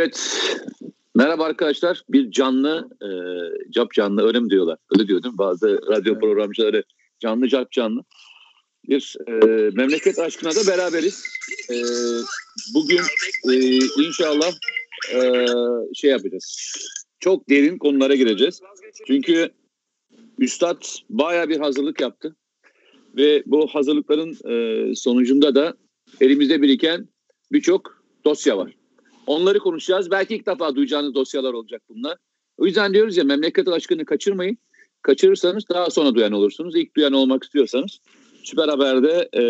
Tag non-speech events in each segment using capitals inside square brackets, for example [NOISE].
Evet. Merhaba arkadaşlar. Bir canlı, e, cap canlı öyle mi diyorlar? Öyle diyor değil mi? Bazı radyo evet. programcıları canlı cap canlı. Bir e, memleket aşkına da beraberiz. E, bugün e, inşallah e, şey yapacağız. Çok derin konulara gireceğiz. Çünkü Üstad baya bir hazırlık yaptı. Ve bu hazırlıkların e, sonucunda da elimizde biriken birçok dosya var. Onları konuşacağız. Belki ilk defa duyacağınız dosyalar olacak bunlar. O yüzden diyoruz ya memleket aşkını kaçırmayın. Kaçırırsanız daha sonra duyan olursunuz. İlk duyan olmak istiyorsanız Süper Haber'de e,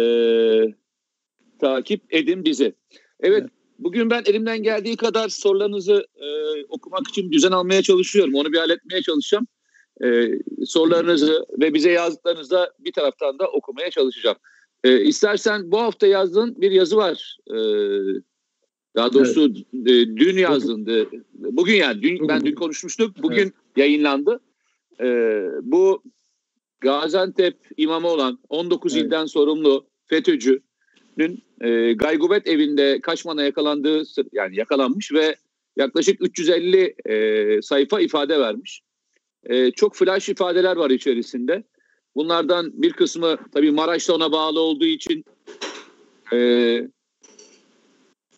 takip edin bizi. Evet, bugün ben elimden geldiği kadar sorularınızı e, okumak için düzen almaya çalışıyorum. Onu bir halletmeye çalışacağım. E, sorularınızı ve bize yazdıklarınızı da bir taraftan da okumaya çalışacağım. E, istersen bu hafta yazdığın bir yazı var. E, daha doğrusu evet. Dün yazdığında, bugün yani dün, ben dün konuşmuştuk, bugün evet. yayınlandı. Ee, bu Gaziantep imamı olan 19 evet. ilden sorumlu FETÖ'cünün e, Gaygubet evinde Kaşman'a yakalandığı yani yakalanmış ve yaklaşık 350 e, sayfa ifade vermiş. E, çok flash ifadeler var içerisinde. Bunlardan bir kısmı tabii Maraş'ta ona bağlı olduğu için e,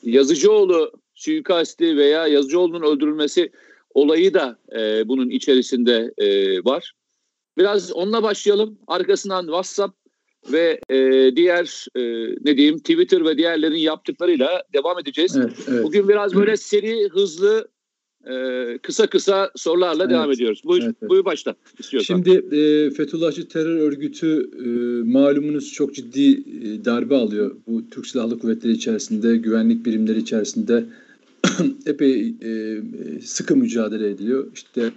Yazıcıoğlu suikasti veya Yazıcıoğlu'nun öldürülmesi olayı da e, bunun içerisinde e, var. Biraz onunla başlayalım. Arkasından WhatsApp ve e, diğer e, ne diyeyim Twitter ve diğerlerin yaptıklarıyla devam edeceğiz. Evet, evet. Bugün biraz böyle seri, hızlı, e, kısa kısa sorularla evet. devam ediyoruz. Buyur, evet, evet. buyur başla istiyorsan. Şimdi e, Fethullahçı terör örgütü e, malumunuz çok ciddi e, darbe alıyor. Bu Türk Silahlı Kuvvetleri içerisinde, güvenlik birimleri içerisinde [CLEARS THROAT] epey e, sıkı mücadele ediliyor. İşte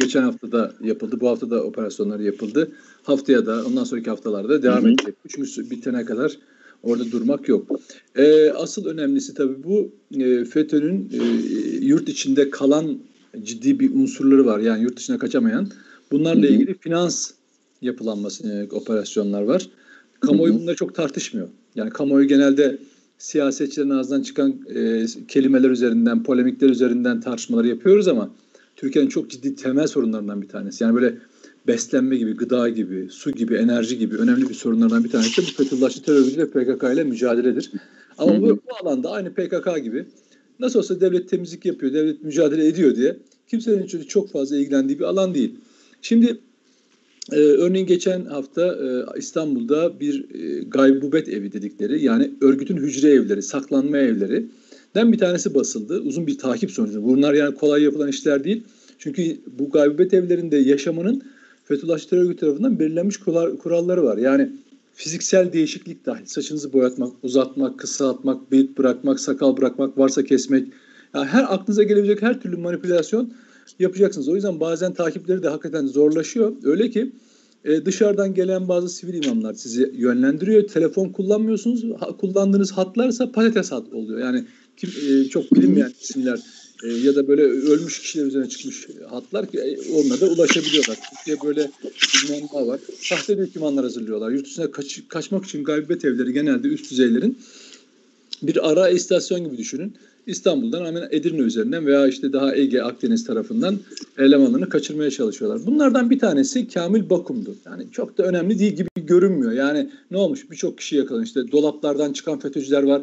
geçen hafta da yapıldı, bu hafta da operasyonları yapıldı. Haftaya da ondan sonraki haftalarda devam hı hı. edecek. Üçümüz bitene kadar orada durmak yok. E, asıl önemlisi tabii bu e, FETÖ'nün e, yurt içinde kalan ciddi bir unsurları var. Yani yurt dışına kaçamayan. Bunlarla ilgili finans yapılanması yönelik operasyonlar var. Kamuoyu bunları çok tartışmıyor. Yani kamuoyu genelde siyasetçilerin ağzından çıkan e, kelimeler üzerinden, polemikler üzerinden tartışmaları yapıyoruz ama Türkiye'nin çok ciddi temel sorunlarından bir tanesi. Yani böyle beslenme gibi, gıda gibi, su gibi, enerji gibi önemli bir sorunlardan bir tanesi bu Fethullahçı terör örgütü ve PKK ile mücadeledir. Ama bu, bu alanda aynı PKK gibi nasıl olsa devlet temizlik yapıyor, devlet mücadele ediyor diye kimsenin çok fazla ilgilendiği bir alan değil. Şimdi ee, örneğin geçen hafta e, İstanbul'da bir e, gaybubet evi dedikleri yani örgütün hücre evleri, saklanma evleri den bir tanesi basıldı. Uzun bir takip sonucu. Bunlar yani kolay yapılan işler değil. Çünkü bu gaybubet evlerinde yaşamanın Fethullah terör örgütü tarafından belirlenmiş kuralları var. Yani fiziksel değişiklik dahil. Saçınızı boyatmak, uzatmak, kısaltmak, bıyık bırakmak, sakal bırakmak, varsa kesmek. Yani her aklınıza gelebilecek her türlü manipülasyon yapacaksınız. O yüzden bazen takipleri de hakikaten zorlaşıyor. Öyle ki e, dışarıdan gelen bazı sivil imamlar sizi yönlendiriyor. Telefon kullanmıyorsunuz. Ha, kullandığınız hatlarsa patates hat oluyor. Yani kim, e, çok bilinmeyen isimler e, ya da böyle ölmüş kişiler üzerine çıkmış hatlar ki e, onunla da ulaşabiliyorlar. Türkiye böyle imamlar var. Sahte dokümanlar hazırlıyorlar. Yurt dışına kaç, kaçmak için gaybet evleri genelde üst düzeylerin bir ara istasyon gibi düşünün. İstanbul'dan hemen Edirne üzerinden veya işte daha Ege, Akdeniz tarafından elemanlarını kaçırmaya çalışıyorlar. Bunlardan bir tanesi Kamil Bakum'du. Yani çok da önemli değil gibi görünmüyor. Yani ne olmuş? Birçok kişi yakalanmış. İşte dolaplardan çıkan FETÖ'cüler var.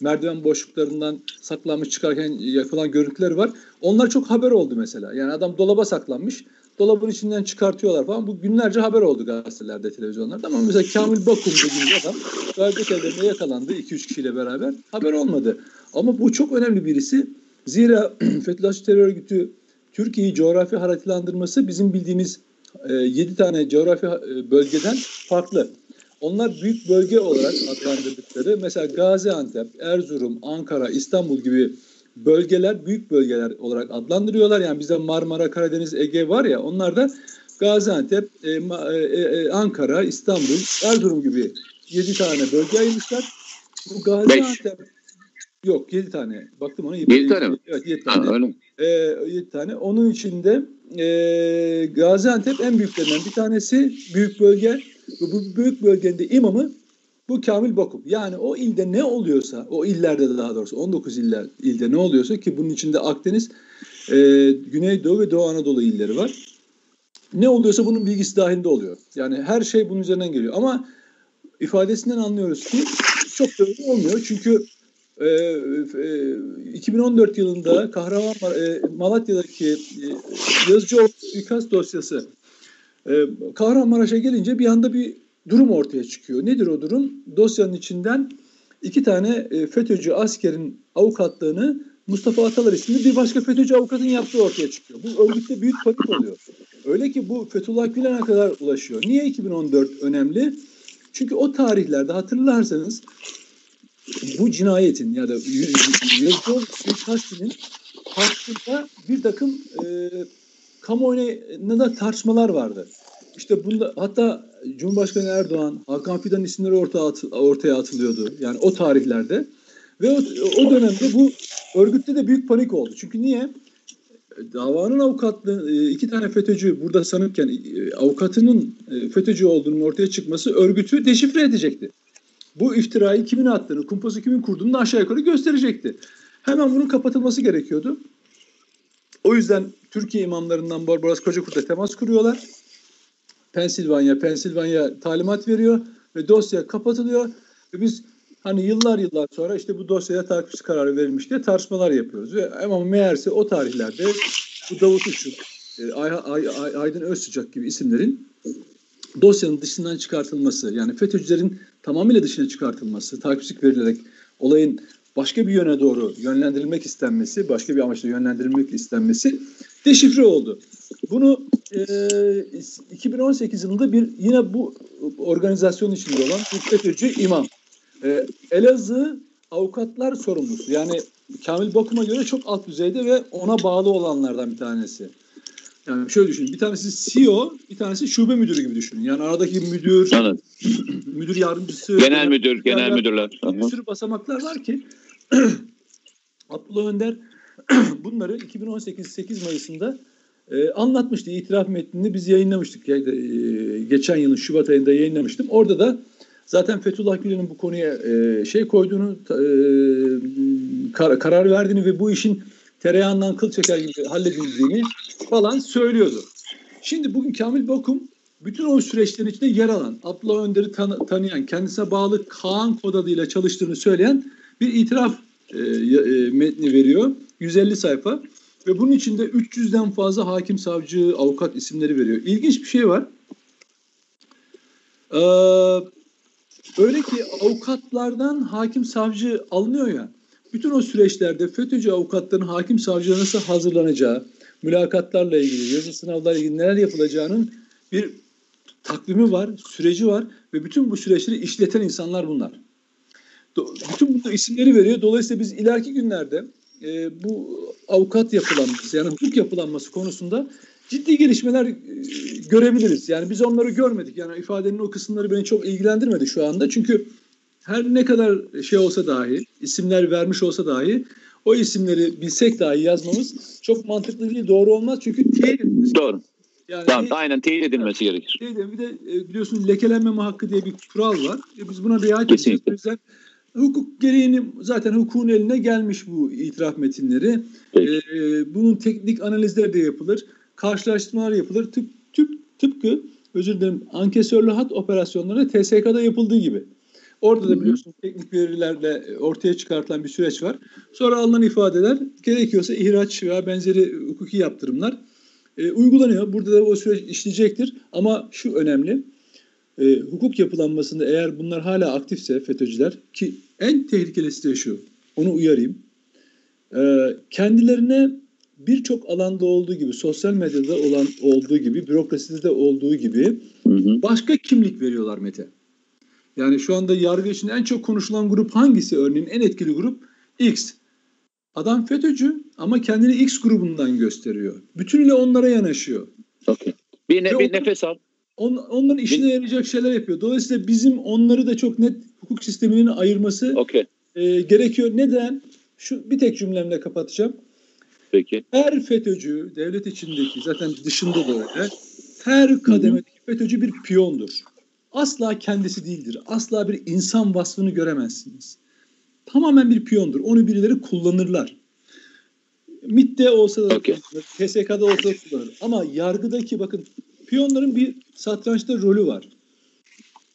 Merdiven boşluklarından saklanmış çıkarken yakılan görüntüler var. Onlar çok haber oldu mesela. Yani adam dolaba saklanmış. Dolabın içinden çıkartıyorlar falan. Bu günlerce haber oldu gazetelerde, televizyonlarda. Ama mesela Kamil Bakum dediğimiz adam gayret evlerine yakalandı 2-3 kişiyle beraber. Haber olmadı. Ama bu çok önemli birisi. Zira [CLEARS THROAT] Fethullahçı terör örgütü Türkiye'yi coğrafi haritalandırması bizim bildiğimiz e, 7 tane coğrafi e, bölgeden farklı. Onlar büyük bölge olarak adlandırdıkları mesela Gaziantep, Erzurum, Ankara, İstanbul gibi bölgeler büyük bölgeler olarak adlandırıyorlar. Yani bize Marmara, Karadeniz, Ege var ya onlar da Gaziantep, e, e, e, Ankara, İstanbul, Erzurum gibi 7 tane bölge ayırmışlar. Bu Gaziantep Beş. Yok 7 tane. Baktım ona 7 tane mi? Evet 7 tane. Ha, öyle. Ee, 7 tane. Onun içinde e, Gaziantep en büyüklerinden bir tanesi büyük bölge. Bu büyük bölgenin de imamı Bu Kamil Bokum. Yani o ilde ne oluyorsa, o illerde de daha doğrusu 19 iller, ilde ne oluyorsa ki bunun içinde Akdeniz, e, Güneydoğu ve Doğu Anadolu illeri var. Ne oluyorsa bunun bilgisi dahilinde oluyor. Yani her şey bunun üzerinden geliyor. Ama ifadesinden anlıyoruz ki çok da öyle olmuyor. Çünkü e, e, 2014 yılında Kahraman e, Malatya'daki e, yazıcı suikast dosyası e, Kahramanmaraş'a gelince bir anda bir durum ortaya çıkıyor. Nedir o durum? Dosyanın içinden iki tane e, FETÖ'cü askerin avukatlığını Mustafa Atalar isimli bir başka FETÖ'cü avukatın yaptığı ortaya çıkıyor. Bu örgütte büyük panik oluyor. Öyle ki bu Fethullah Gülen'e kadar ulaşıyor. Niye 2014 önemli? Çünkü o tarihlerde hatırlarsanız bu cinayetin ya da Yazıcıoğlu suikastinin hakkında bir takım e, kamuoyuna da tartışmalar vardı. İşte bunda hatta Cumhurbaşkanı Erdoğan, Hakan Fidan isimleri ortaya, at, ortaya atılıyordu. Yani o tarihlerde. Ve o, o dönemde bu örgütte de büyük panik oldu. Çünkü niye? Davanın avukatlığı e, iki tane FETÖ'cü burada sanırken e, avukatının e, FETÖ'cü olduğunun ortaya çıkması örgütü deşifre edecekti. Bu iftirayı kimin attığını, kumposu kimin kurduğunu aşağı yukarı gösterecekti. Hemen bunun kapatılması gerekiyordu. O yüzden Türkiye imamlarından Barbaros Kocakurt'la temas kuruyorlar. Pensilvanya, Pensilvanya talimat veriyor ve dosya kapatılıyor. Ve biz hani yıllar yıllar sonra işte bu dosyaya takipçi kararı verilmiş diye tartışmalar yapıyoruz. Ve ama meğerse o tarihlerde bu Davut Uçuk, e, Ay, Ay, Ay, Aydın Özsücak gibi isimlerin dosyanın dışından çıkartılması yani FETÖ'cülerin tamamıyla dışına çıkartılması, takipçilik verilerek olayın başka bir yöne doğru yönlendirilmek istenmesi, başka bir amaçla yönlendirilmek istenmesi deşifre oldu. Bunu e, 2018 yılında bir yine bu organizasyon içinde olan bir FETÖ'cü imam. E, Elazığ avukatlar sorumlusu. Yani Kamil Bokum'a göre çok alt düzeyde ve ona bağlı olanlardan bir tanesi. Yani şöyle düşünün. Bir tanesi CEO, bir tanesi şube müdürü gibi düşünün. Yani aradaki müdür, evet. [CLEARS THROAT] müdür yardımcısı, genel müdür, genel müdürler. Bir sürü basamaklar var ki [CLEARS THROAT] Abdullah Önder [CLEARS THROAT] bunları 2018 8 Mayıs'ında e, anlatmıştı. İtiraf metnini biz yayınlamıştık. E, geçen yılın Şubat ayında yayınlamıştım. Orada da zaten Fethullah Gülen'in bu konuya e, şey koyduğunu, e, kar, karar verdiğini ve bu işin tereyağından kıl çeker gibi halledildiğini falan söylüyordu. Şimdi bugün Kamil Bokum bütün o süreçlerin içinde yer alan, Abdullah Önder'i tan- tanıyan, kendisine bağlı Kaan kod adıyla çalıştığını söyleyen bir itiraf e, e, metni veriyor. 150 sayfa ve bunun içinde 300'den fazla hakim, savcı, avukat isimleri veriyor. İlginç bir şey var. Ee, öyle ki avukatlardan hakim, savcı alınıyor ya. Bütün o süreçlerde FETÖ'cü avukatların hakim savcılara nasıl hazırlanacağı, mülakatlarla ilgili, yazı sınavlarla ilgili neler yapılacağının bir takvimi var, süreci var ve bütün bu süreçleri işleten insanlar bunlar. Bütün bu isimleri veriyor. Dolayısıyla biz ileriki günlerde e, bu avukat yapılanması yani hukuk yapılanması konusunda ciddi gelişmeler e, görebiliriz. Yani biz onları görmedik. Yani ifadenin o kısımları beni çok ilgilendirmedi şu anda. Çünkü her ne kadar şey olsa dahi, isimler vermiş olsa dahi o isimleri bilsek dahi yazmamız çok mantıklı değil, doğru olmaz. Çünkü teyit edilmesi Doğru. Yani tamam, teyit, aynen teyit edilmesi yani, gerekir. Teyit, bir de e, biliyorsun lekelenmeme hakkı diye bir kural var. E, biz buna riayet edeceğiz. O yüzden hukuk gereğini zaten hukukun eline gelmiş bu itiraf metinleri. Ee, bunun teknik analizleri de yapılır. Karşılaştırmalar yapılır. Tıp, tıp, tıpkı özür dilerim ankesörlü hat operasyonları TSK'da yapıldığı gibi. Orada da biliyorsun teknik verilerle ortaya çıkartılan bir süreç var. Sonra alınan ifadeler gerekiyorsa ihraç veya benzeri hukuki yaptırımlar e, uygulanıyor. Burada da o süreç işleyecektir. Ama şu önemli. E, hukuk yapılanmasında eğer bunlar hala aktifse FETÖ'cüler ki en tehlikelisi de şu. Onu uyarayım. E, kendilerine birçok alanda olduğu gibi, sosyal medyada olan olduğu gibi, bürokraside de olduğu gibi başka kimlik veriyorlar Mete. Yani şu anda yargı için en çok konuşulan grup hangisi örneğin? En etkili grup X. Adam FETÖ'cü ama kendini X grubundan gösteriyor. Bütünüyle onlara yanaşıyor. Okay. Bir, ne, bir nefes al. On, onların işine bir... yarayacak şeyler yapıyor. Dolayısıyla bizim onları da çok net hukuk sisteminin ayırması okay. e, gerekiyor. Neden? Şu bir tek cümlemle kapatacağım. Peki. Her FETÖ'cü devlet içindeki zaten dışında da öyle. Her kademedeki FETÖ'cü bir piyondur asla kendisi değildir. Asla bir insan vasfını göremezsiniz. Tamamen bir piyondur. Onu birileri kullanırlar. MIT'te olsa da okay. PSK'da olsa da kullanır. Ama yargıdaki bakın piyonların bir satrançta rolü var.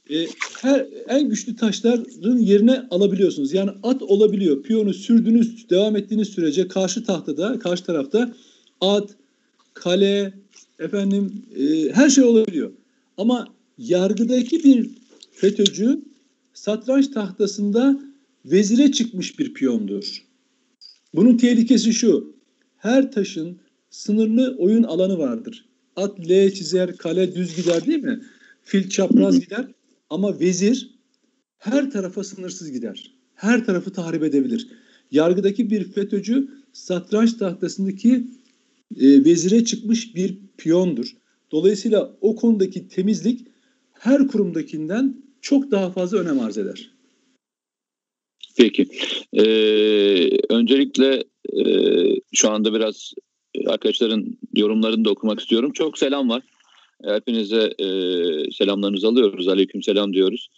E, her en güçlü taşların yerine alabiliyorsunuz. Yani at olabiliyor. Piyonu sürdüğünüz, devam ettiğiniz sürece karşı tahtada, karşı tarafta at, kale, efendim e, her şey olabiliyor. Ama yargıdaki bir FETÖ'cü satranç tahtasında vezire çıkmış bir piyondur. Bunun tehlikesi şu. Her taşın sınırlı oyun alanı vardır. At L çizer, kale düz gider değil mi? Fil çapraz gider. Ama vezir her tarafa sınırsız gider. Her tarafı tahrip edebilir. Yargıdaki bir FETÖ'cü satranç tahtasındaki e, vezire çıkmış bir piyondur. Dolayısıyla o konudaki temizlik her kurumdakinden çok daha fazla önem arz eder. Peki. Ee, öncelikle e, şu anda biraz arkadaşların yorumlarını da okumak istiyorum. Çok selam var. Hepinize e, selamlarınızı alıyoruz. Aleyküm selam diyoruz.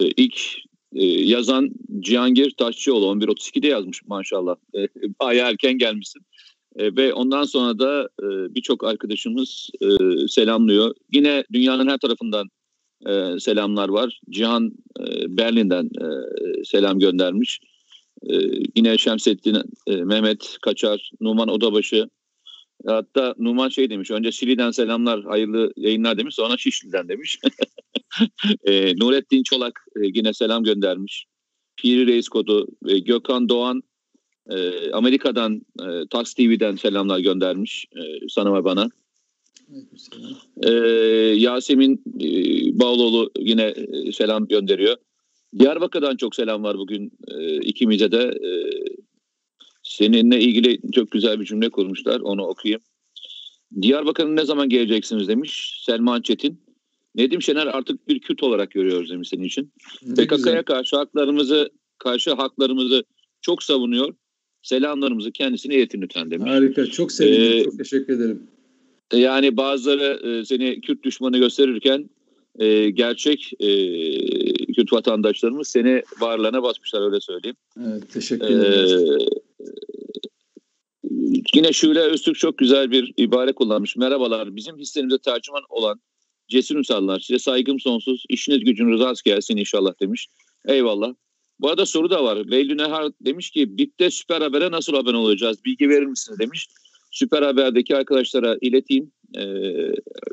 E, ilk e, yazan Cihangir Taşçıoğlu 11.32'de yazmış maşallah. E, bayağı erken gelmişsin. E, ve ondan sonra da e, birçok arkadaşımız e, selamlıyor. Yine dünyanın her tarafından e, selamlar var. Cihan e, Berlin'den e, selam göndermiş. E, yine Şemsettin e, Mehmet Kaçar, Numan Odabaşı. Hatta Numan şey demiş, önce Şili'den selamlar, hayırlı yayınlar demiş, sonra Şişli'den demiş. [LAUGHS] e, Nurettin Çolak e, yine selam göndermiş. Piri Reis Kodu, e, Gökhan Doğan e, Amerika'dan e, Tax TV'den selamlar göndermiş e, sana ve bana. Ee, Yasemin e, Bağloğlu yine e, selam gönderiyor. Diyarbakır'dan çok selam var bugün e, ikimize de. E, seninle ilgili çok güzel bir cümle kurmuşlar. Onu okuyayım. Diyarbakır'a ne zaman geleceksiniz demiş Selman Çetin. Nedim Şener artık bir Kürt olarak görüyoruz demiş senin için. PKK'ya karşı haklarımızı karşı haklarımızı çok savunuyor. Selamlarımızı kendisine iletin lütfen demiş. Harika. Çok sevindim. Ee, çok teşekkür ederim. Yani bazıları e, seni Kürt düşmanı gösterirken e, gerçek e, Kürt vatandaşlarımız seni varlığına basmışlar öyle söyleyeyim. Evet, teşekkür ederim. Ee, yine Şule Öztürk çok güzel bir ibare kullanmış. Merhabalar bizim hislerimize tercüman olan Cesur Ünsallar size saygım sonsuz. İşiniz gücünüz rast gelsin inşallah demiş. Eyvallah. Bu arada soru da var. Leylü Nehar demiş ki BİP'te Süper Haber'e nasıl abone olacağız? Bilgi verir misiniz demiş. Süper Haber'deki arkadaşlara ileteyim. Ee,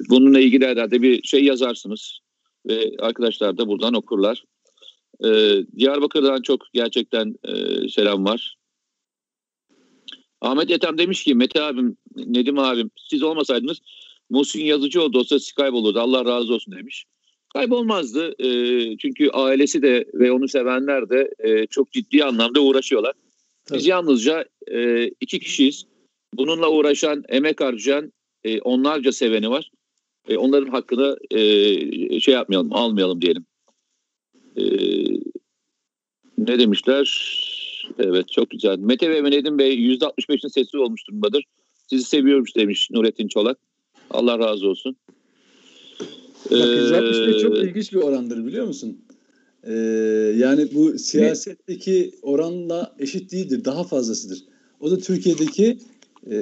bununla ilgili herhalde bir şey yazarsınız. Ve arkadaşlar da buradan okurlar. Ee, Diyarbakır'dan çok gerçekten e, selam var. Ahmet Ethem demiş ki Mete abim, Nedim abim siz olmasaydınız Muhsin Yazıcıoğlu dosyası kaybolurdu. Allah razı olsun demiş. Kaybolmazdı. E, çünkü ailesi de ve onu sevenler de e, çok ciddi anlamda uğraşıyorlar. Tabii. Biz yalnızca e, iki kişiyiz. Bununla uğraşan, emek harcayan e, onlarca seveni var. E, onların hakkını e, şey yapmayalım, almayalım diyelim. E, ne demişler? Evet çok güzel. Mete ve Nedim Bey %65'in sesi olmuş durumdadır. Sizi seviyormuş demiş Nurettin Çolak. Allah razı olsun. Bak, %65 ee, çok ilginç bir orandır biliyor musun? Ee, yani bu siyasetteki oranla eşit değildir. Daha fazlasıdır. O da Türkiye'deki e,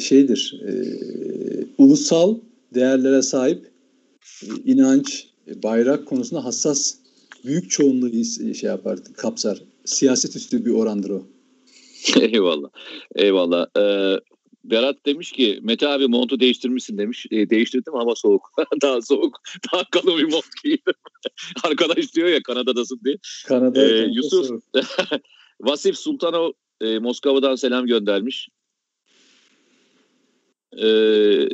şeydir. E, ulusal değerlere sahip e, inanç, e, bayrak konusunda hassas büyük çoğunluğu e, şey yapar, kapsar. Siyaset üstü bir orandır o. [LAUGHS] Eyvallah. Eyvallah. Ee, Berat demiş ki Mete abi montu değiştirmişsin demiş. E, değiştirdim ama soğuk. [LAUGHS] daha soğuk. Daha kalın bir mont giydim. [LAUGHS] Arkadaş diyor ya Kanada'dasın diye. Kanada. Ee, Yusuf Vasif Sultanov e, Moskova'dan selam göndermiş. Ee,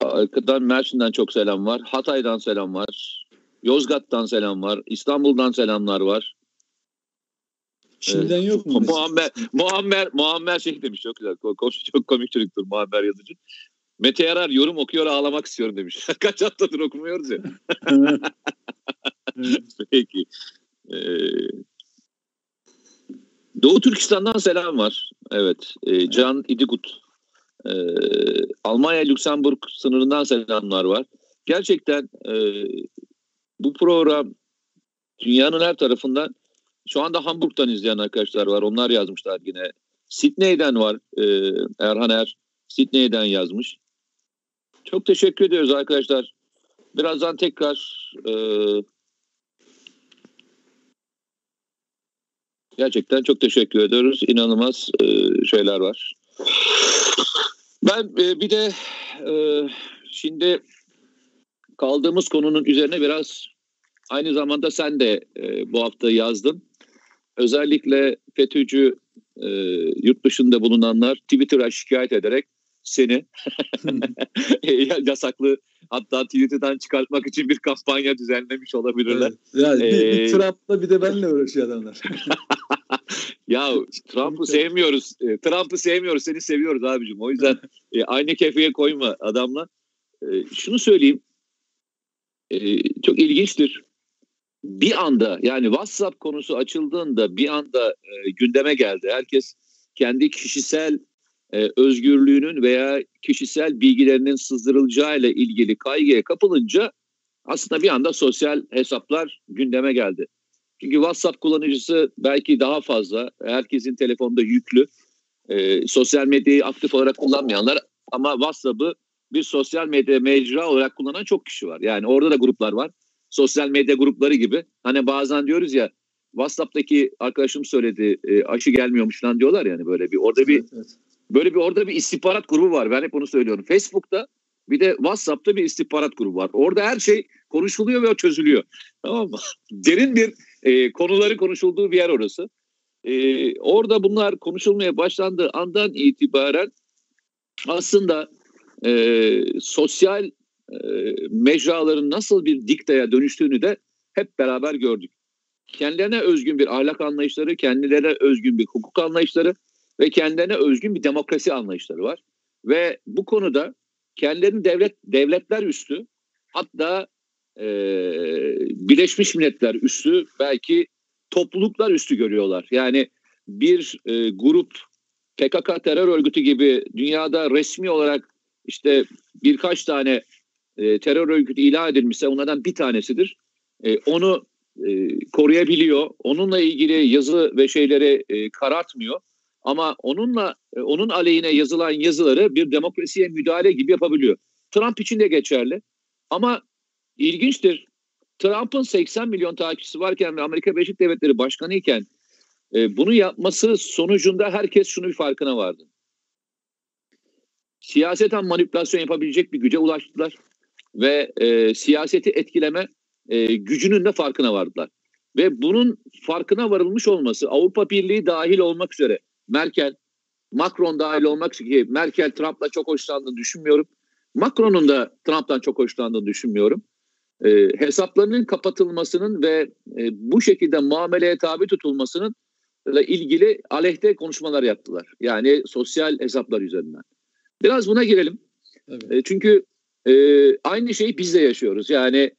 arkadan Mersin'den çok selam var. Hatay'dan selam var. Yozgat'tan selam var. İstanbul'dan selamlar var. Şimdiden yok mu? Muammer, Muammer, Muammer şey demiş çok güzel. Çok komik çocuktur Muammer yazıcı. Mete Yarar yorum okuyor ağlamak istiyorum demiş. [LAUGHS] Kaç haftadır okumuyoruz ya. [LAUGHS] Peki. Ee, Doğu Türkistan'dan selam var. Evet. Ee, Can İdigut. Ee, Almanya Lüksemburg sınırından selamlar var. gerçekten e, bu program dünyanın her tarafından şu anda Hamburg'dan izleyen arkadaşlar var. Onlar yazmışlar yine. Sydney'den var. E, Erhan Er Sydney'den yazmış. Çok teşekkür ediyoruz arkadaşlar. Birazdan tekrar e, gerçekten çok teşekkür ediyoruz. İnanılmaz e, şeyler var. Ben e, bir de e, şimdi kaldığımız konunun üzerine biraz aynı zamanda sen de e, bu hafta yazdın. Özellikle FETÖ'cü e, yurt dışında bulunanlar Twitter'a şikayet ederek seni [LAUGHS] yasaklı hatta Twitter'dan çıkartmak için bir kampanya düzenlemiş olabilirler. Evet. Yani bir, ee, bir Trump'la bir de benle uğraşıyor adamlar. [LAUGHS] ya Trump'ı sevmiyoruz. E, Trump'ı sevmiyoruz. Seni seviyoruz abicim. O yüzden [LAUGHS] e, aynı kefeye koyma adamla. E, şunu söyleyeyim. E, çok ilginçtir. Bir anda yani WhatsApp konusu açıldığında bir anda e, gündeme geldi. Herkes kendi kişisel e, özgürlüğünün veya kişisel bilgilerinin sızdırılacağı ile ilgili kaygıya kapılınca aslında bir anda sosyal hesaplar gündeme geldi. Çünkü WhatsApp kullanıcısı belki daha fazla, herkesin telefonda yüklü, e, sosyal medyayı aktif olarak kullanmayanlar ama WhatsApp'ı bir sosyal medya mecra olarak kullanan çok kişi var. Yani orada da gruplar var. Sosyal medya grupları gibi. Hani bazen diyoruz ya WhatsApp'taki arkadaşım söyledi e, aşı gelmiyormuş falan diyorlar yani böyle bir orada bir evet, evet. Böyle bir orada bir istihbarat grubu var. Ben hep onu söylüyorum. Facebook'ta bir de WhatsApp'ta bir istihbarat grubu var. Orada her şey konuşuluyor ve çözülüyor. Tamam mı? [LAUGHS] Derin bir e, konuları konuşulduğu bir yer orası. E, orada bunlar konuşulmaya başlandığı andan itibaren aslında e, sosyal e, mecraların nasıl bir diktaya dönüştüğünü de hep beraber gördük. Kendilerine özgün bir ahlak anlayışları, kendilerine özgün bir hukuk anlayışları ve kendilerine özgün bir demokrasi anlayışları var. Ve bu konuda kendilerini devlet devletler üstü hatta e, Birleşmiş Milletler üstü belki topluluklar üstü görüyorlar. Yani bir e, grup PKK terör örgütü gibi dünyada resmi olarak işte birkaç tane e, terör örgütü ilan edilmişse onlardan bir tanesidir. E, onu e, koruyabiliyor. Onunla ilgili yazı ve şeyleri e, karartmıyor. Ama onunla e, onun aleyhine yazılan yazıları bir demokrasiye müdahale gibi yapabiliyor. Trump için de geçerli. Ama ilginçtir. Trump'ın 80 milyon takipçisi varken ve Amerika Birleşik Devletleri Başkanı iken e, bunu yapması sonucunda herkes şunu bir farkına vardı. Siyaseten manipülasyon yapabilecek bir güce ulaştılar ve e, siyaseti etkileme e, gücünün de farkına vardılar. Ve bunun farkına varılmış olması Avrupa Birliği dahil olmak üzere Merkel, Macron dahil olmak ki Merkel Trump'la çok hoşlandığını düşünmüyorum. Macron'un da Trump'tan çok hoşlandığını düşünmüyorum. E, hesaplarının kapatılmasının ve e, bu şekilde muameleye tabi tutulmasının ile ilgili aleyhte konuşmalar yaptılar. Yani sosyal hesaplar üzerinden. Biraz buna girelim. Evet. E, çünkü e, aynı şeyi biz de yaşıyoruz. Yani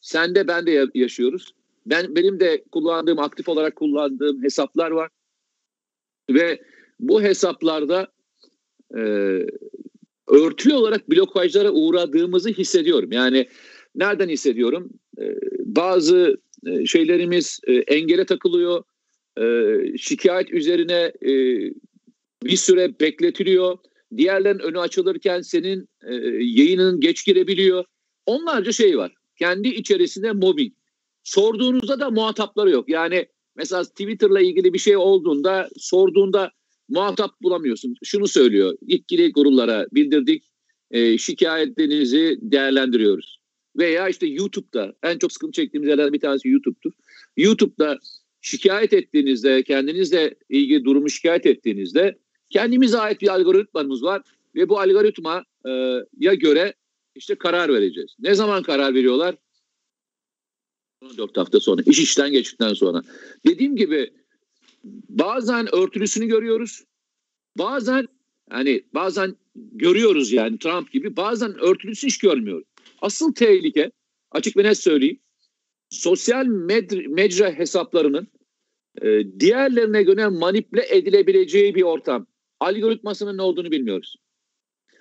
sen de ben de yaşıyoruz. Ben benim de kullandığım aktif olarak kullandığım hesaplar var. Ve bu hesaplarda e, örtülü olarak blokajlara uğradığımızı hissediyorum. Yani nereden hissediyorum? E, bazı e, şeylerimiz e, engele takılıyor. E, şikayet üzerine e, bir süre bekletiliyor. Diğerlerin önü açılırken senin yayının geç girebiliyor. Onlarca şey var. Kendi içerisinde mobbing. Sorduğunuzda da muhatapları yok. Yani Mesela Twitter'la ilgili bir şey olduğunda sorduğunda muhatap bulamıyorsun. Şunu söylüyor. İlgili kurullara bildirdik. E, şikayetlerinizi değerlendiriyoruz. Veya işte YouTube'da en çok sıkıntı çektiğimiz yerlerden bir tanesi YouTube'dur. YouTube'da şikayet ettiğinizde, kendinizle ilgili durumu şikayet ettiğinizde kendimize ait bir algoritmamız var ve bu algoritma e, ya göre işte karar vereceğiz. Ne zaman karar veriyorlar? 14 hafta sonra, iş işten geçtikten sonra. Dediğim gibi bazen örtülüsünü görüyoruz. Bazen hani bazen görüyoruz yani Trump gibi bazen örtülüsü hiç görmüyoruz. Asıl tehlike açık ve net söyleyeyim. Sosyal med- mecra hesaplarının e, diğerlerine göre manipüle edilebileceği bir ortam. Algoritmasının ne olduğunu bilmiyoruz.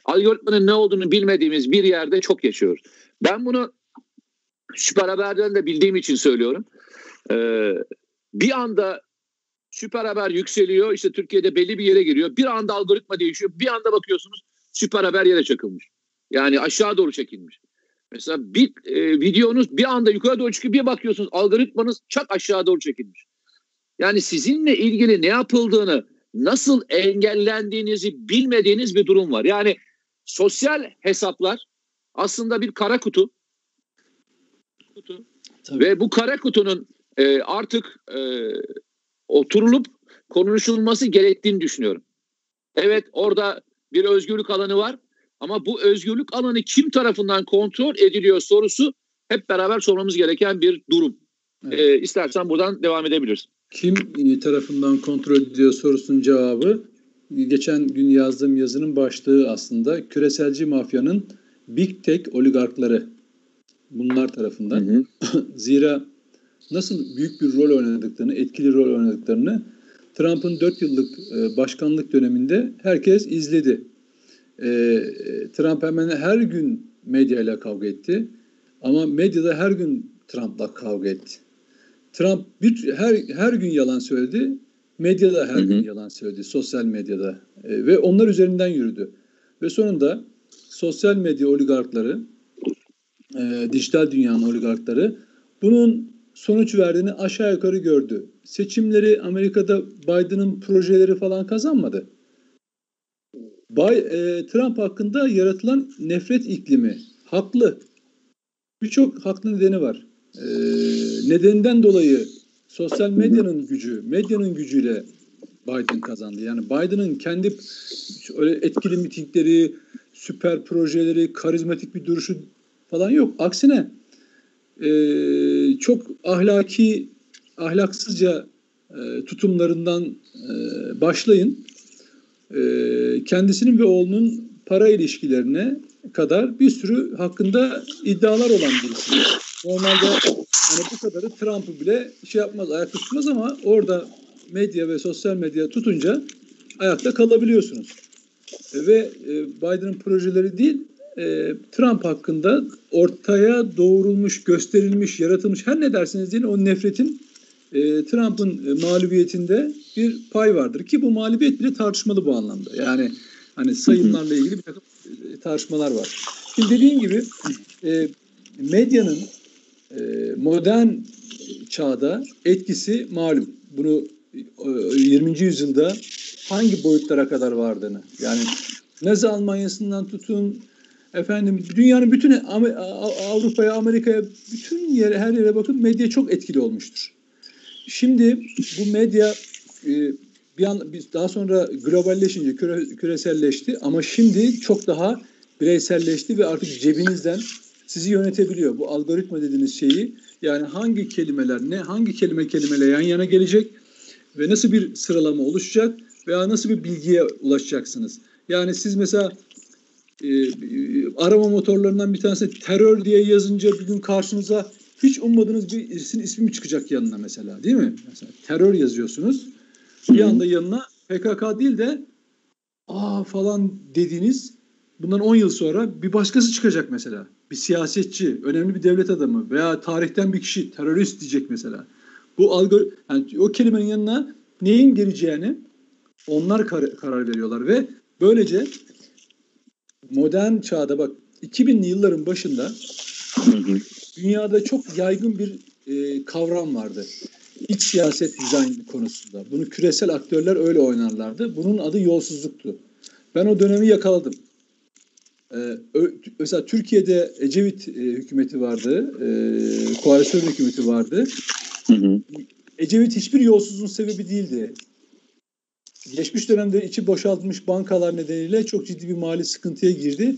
Algoritmanın ne olduğunu bilmediğimiz bir yerde çok yaşıyoruz. Ben bunu süper haberden de bildiğim için söylüyorum. Ee, bir anda süper haber yükseliyor. İşte Türkiye'de belli bir yere giriyor. Bir anda algoritma değişiyor. Bir anda bakıyorsunuz süper haber yere çakılmış. Yani aşağı doğru çekilmiş. Mesela bir e, videonuz bir anda yukarı doğru çıkıyor. Bir bakıyorsunuz algoritmanız çak aşağı doğru çekilmiş. Yani sizinle ilgili ne yapıldığını, nasıl engellendiğinizi bilmediğiniz bir durum var. Yani sosyal hesaplar aslında bir kara kutu. kutu. Tabii. Ve bu kara kutunun e, artık e, oturulup konuşulması gerektiğini düşünüyorum. Evet orada bir özgürlük alanı var ama bu özgürlük alanı kim tarafından kontrol ediliyor sorusu hep beraber sormamız gereken bir durum. Evet. E, istersen buradan devam edebiliriz. Kim e, tarafından kontrol ediliyor sorusunun cevabı geçen gün yazdığım yazının başlığı aslında küreselci mafyanın Big Tech oligarkları bunlar tarafından. Hı hı. [LAUGHS] Zira nasıl büyük bir rol oynadıklarını, etkili rol oynadıklarını Trump'ın 4 yıllık e, başkanlık döneminde herkes izledi. E, Trump hemen her gün medyayla kavga etti. Ama medyada her gün Trump'la kavga etti. Trump bir, her, her gün yalan söyledi. Medyada her hı hı. gün yalan söyledi. Sosyal medyada. E, ve onlar üzerinden yürüdü. Ve sonunda sosyal medya oligarkları, e, dijital dünyanın oligarkları bunun sonuç verdiğini aşağı yukarı gördü. Seçimleri Amerika'da Biden'ın projeleri falan kazanmadı. Bay, e, Trump hakkında yaratılan nefret iklimi haklı. Birçok haklı nedeni var. E, nedeninden dolayı sosyal medyanın gücü, medyanın gücüyle Biden kazandı. Yani Biden'ın kendi öyle etkili mitingleri, süper projeleri, karizmatik bir duruşu falan yok. Aksine e, çok ahlaki, ahlaksızca e, tutumlarından e, başlayın. E, kendisinin ve oğlunun para ilişkilerine kadar bir sürü hakkında iddialar olan birisi. Normalde hani bu kadarı Trump'ı bile şey yapmaz, ayakta tutmaz ama orada medya ve sosyal medya tutunca ayakta kalabiliyorsunuz. E, ve e, Biden'ın projeleri değil, Trump hakkında ortaya doğurulmuş, gösterilmiş, yaratılmış her ne derseniz deyin o nefretin e, Trump'ın e, mağlubiyetinde bir pay vardır ki bu mağlubiyet bile tartışmalı bu anlamda. Yani hani sayımlarla ilgili bir takım e, tartışmalar var. Şimdi dediğim gibi e, medyanın modern çağda etkisi malum. Bunu 20. E, yüzyılda hangi boyutlara kadar vardığını yani Nazi Almanya'sından tutun efendim dünyanın bütün Avrupa'ya, Amerika'ya bütün yere her yere bakın medya çok etkili olmuştur. Şimdi bu medya e, bir an daha sonra globalleşince küre, küreselleşti ama şimdi çok daha bireyselleşti ve artık cebinizden sizi yönetebiliyor. Bu algoritma dediğiniz şeyi yani hangi kelimeler ne hangi kelime kelimeyle yan yana gelecek ve nasıl bir sıralama oluşacak veya nasıl bir bilgiye ulaşacaksınız. Yani siz mesela e, arama motorlarından bir tanesi terör diye yazınca bir gün karşınıza hiç ummadığınız bir isim ismi çıkacak yanına mesela değil mi? Mesela terör yazıyorsunuz. Bir anda yanına PKK değil de aa falan dediğiniz bundan 10 yıl sonra bir başkası çıkacak mesela. Bir siyasetçi, önemli bir devlet adamı veya tarihten bir kişi terörist diyecek mesela. Bu algı yani o kelimenin yanına neyin geleceğini onlar kar- karar veriyorlar ve böylece modern çağda bak 2000'li yılların başında dünyada çok yaygın bir e, kavram vardı. İç siyaset dizayn konusunda. Bunu küresel aktörler öyle oynarlardı. Bunun adı yolsuzluktu. Ben o dönemi yakaladım. Ee, mesela Türkiye'de Ecevit e, hükümeti vardı, e, koalisyon hükümeti vardı. Hı hı. Ecevit hiçbir yolsuzluğun sebebi değildi. Geçmiş dönemde içi boşaltmış bankalar nedeniyle çok ciddi bir mali sıkıntıya girdi.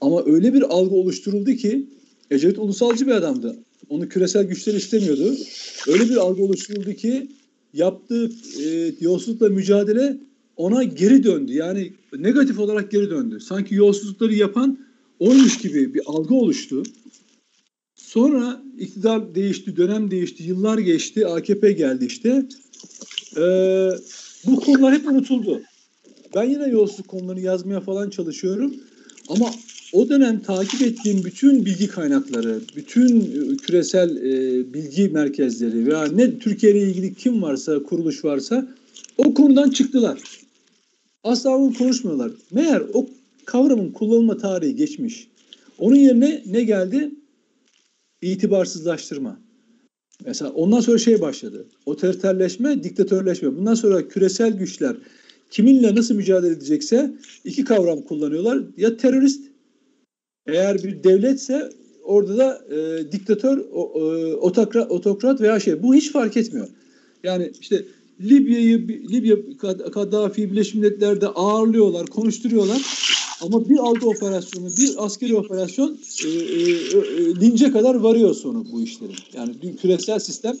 Ama öyle bir algı oluşturuldu ki Ecevit ulusalcı bir adamdı. Onu küresel güçler istemiyordu. Öyle bir algı oluşturuldu ki yaptığı e, yolsuzlukla mücadele ona geri döndü. Yani negatif olarak geri döndü. Sanki yolsuzlukları yapan oymuş gibi bir algı oluştu. Sonra iktidar değişti, dönem değişti, yıllar geçti, AKP geldi işte. Ee, bu konular hep unutuldu. Ben yine yolsuzluk konularını yazmaya falan çalışıyorum. Ama o dönem takip ettiğim bütün bilgi kaynakları, bütün e, küresel e, bilgi merkezleri veya ne Türkiye ile ilgili kim varsa, kuruluş varsa o konudan çıktılar. Asla onu konuşmuyorlar. Meğer o kavramın kullanılma tarihi geçmiş. Onun yerine ne geldi? İtibarsızlaştırma. Mesela ondan sonra şey başladı. Otoriterleşme, diktatörleşme. Bundan sonra küresel güçler kiminle nasıl mücadele edecekse iki kavram kullanıyorlar. Ya terörist eğer bir devletse orada da e, diktatör, o, e, otokrat, otokrat veya şey. Bu hiç fark etmiyor. Yani işte Libya'yı Libya Kaddafi Birleşmiş Milletler'de ağırlıyorlar, konuşturuyorlar. Ama bir algı operasyonu, bir askeri operasyon e, e, e, lince kadar varıyor sonu bu işlerin. Yani küresel sistem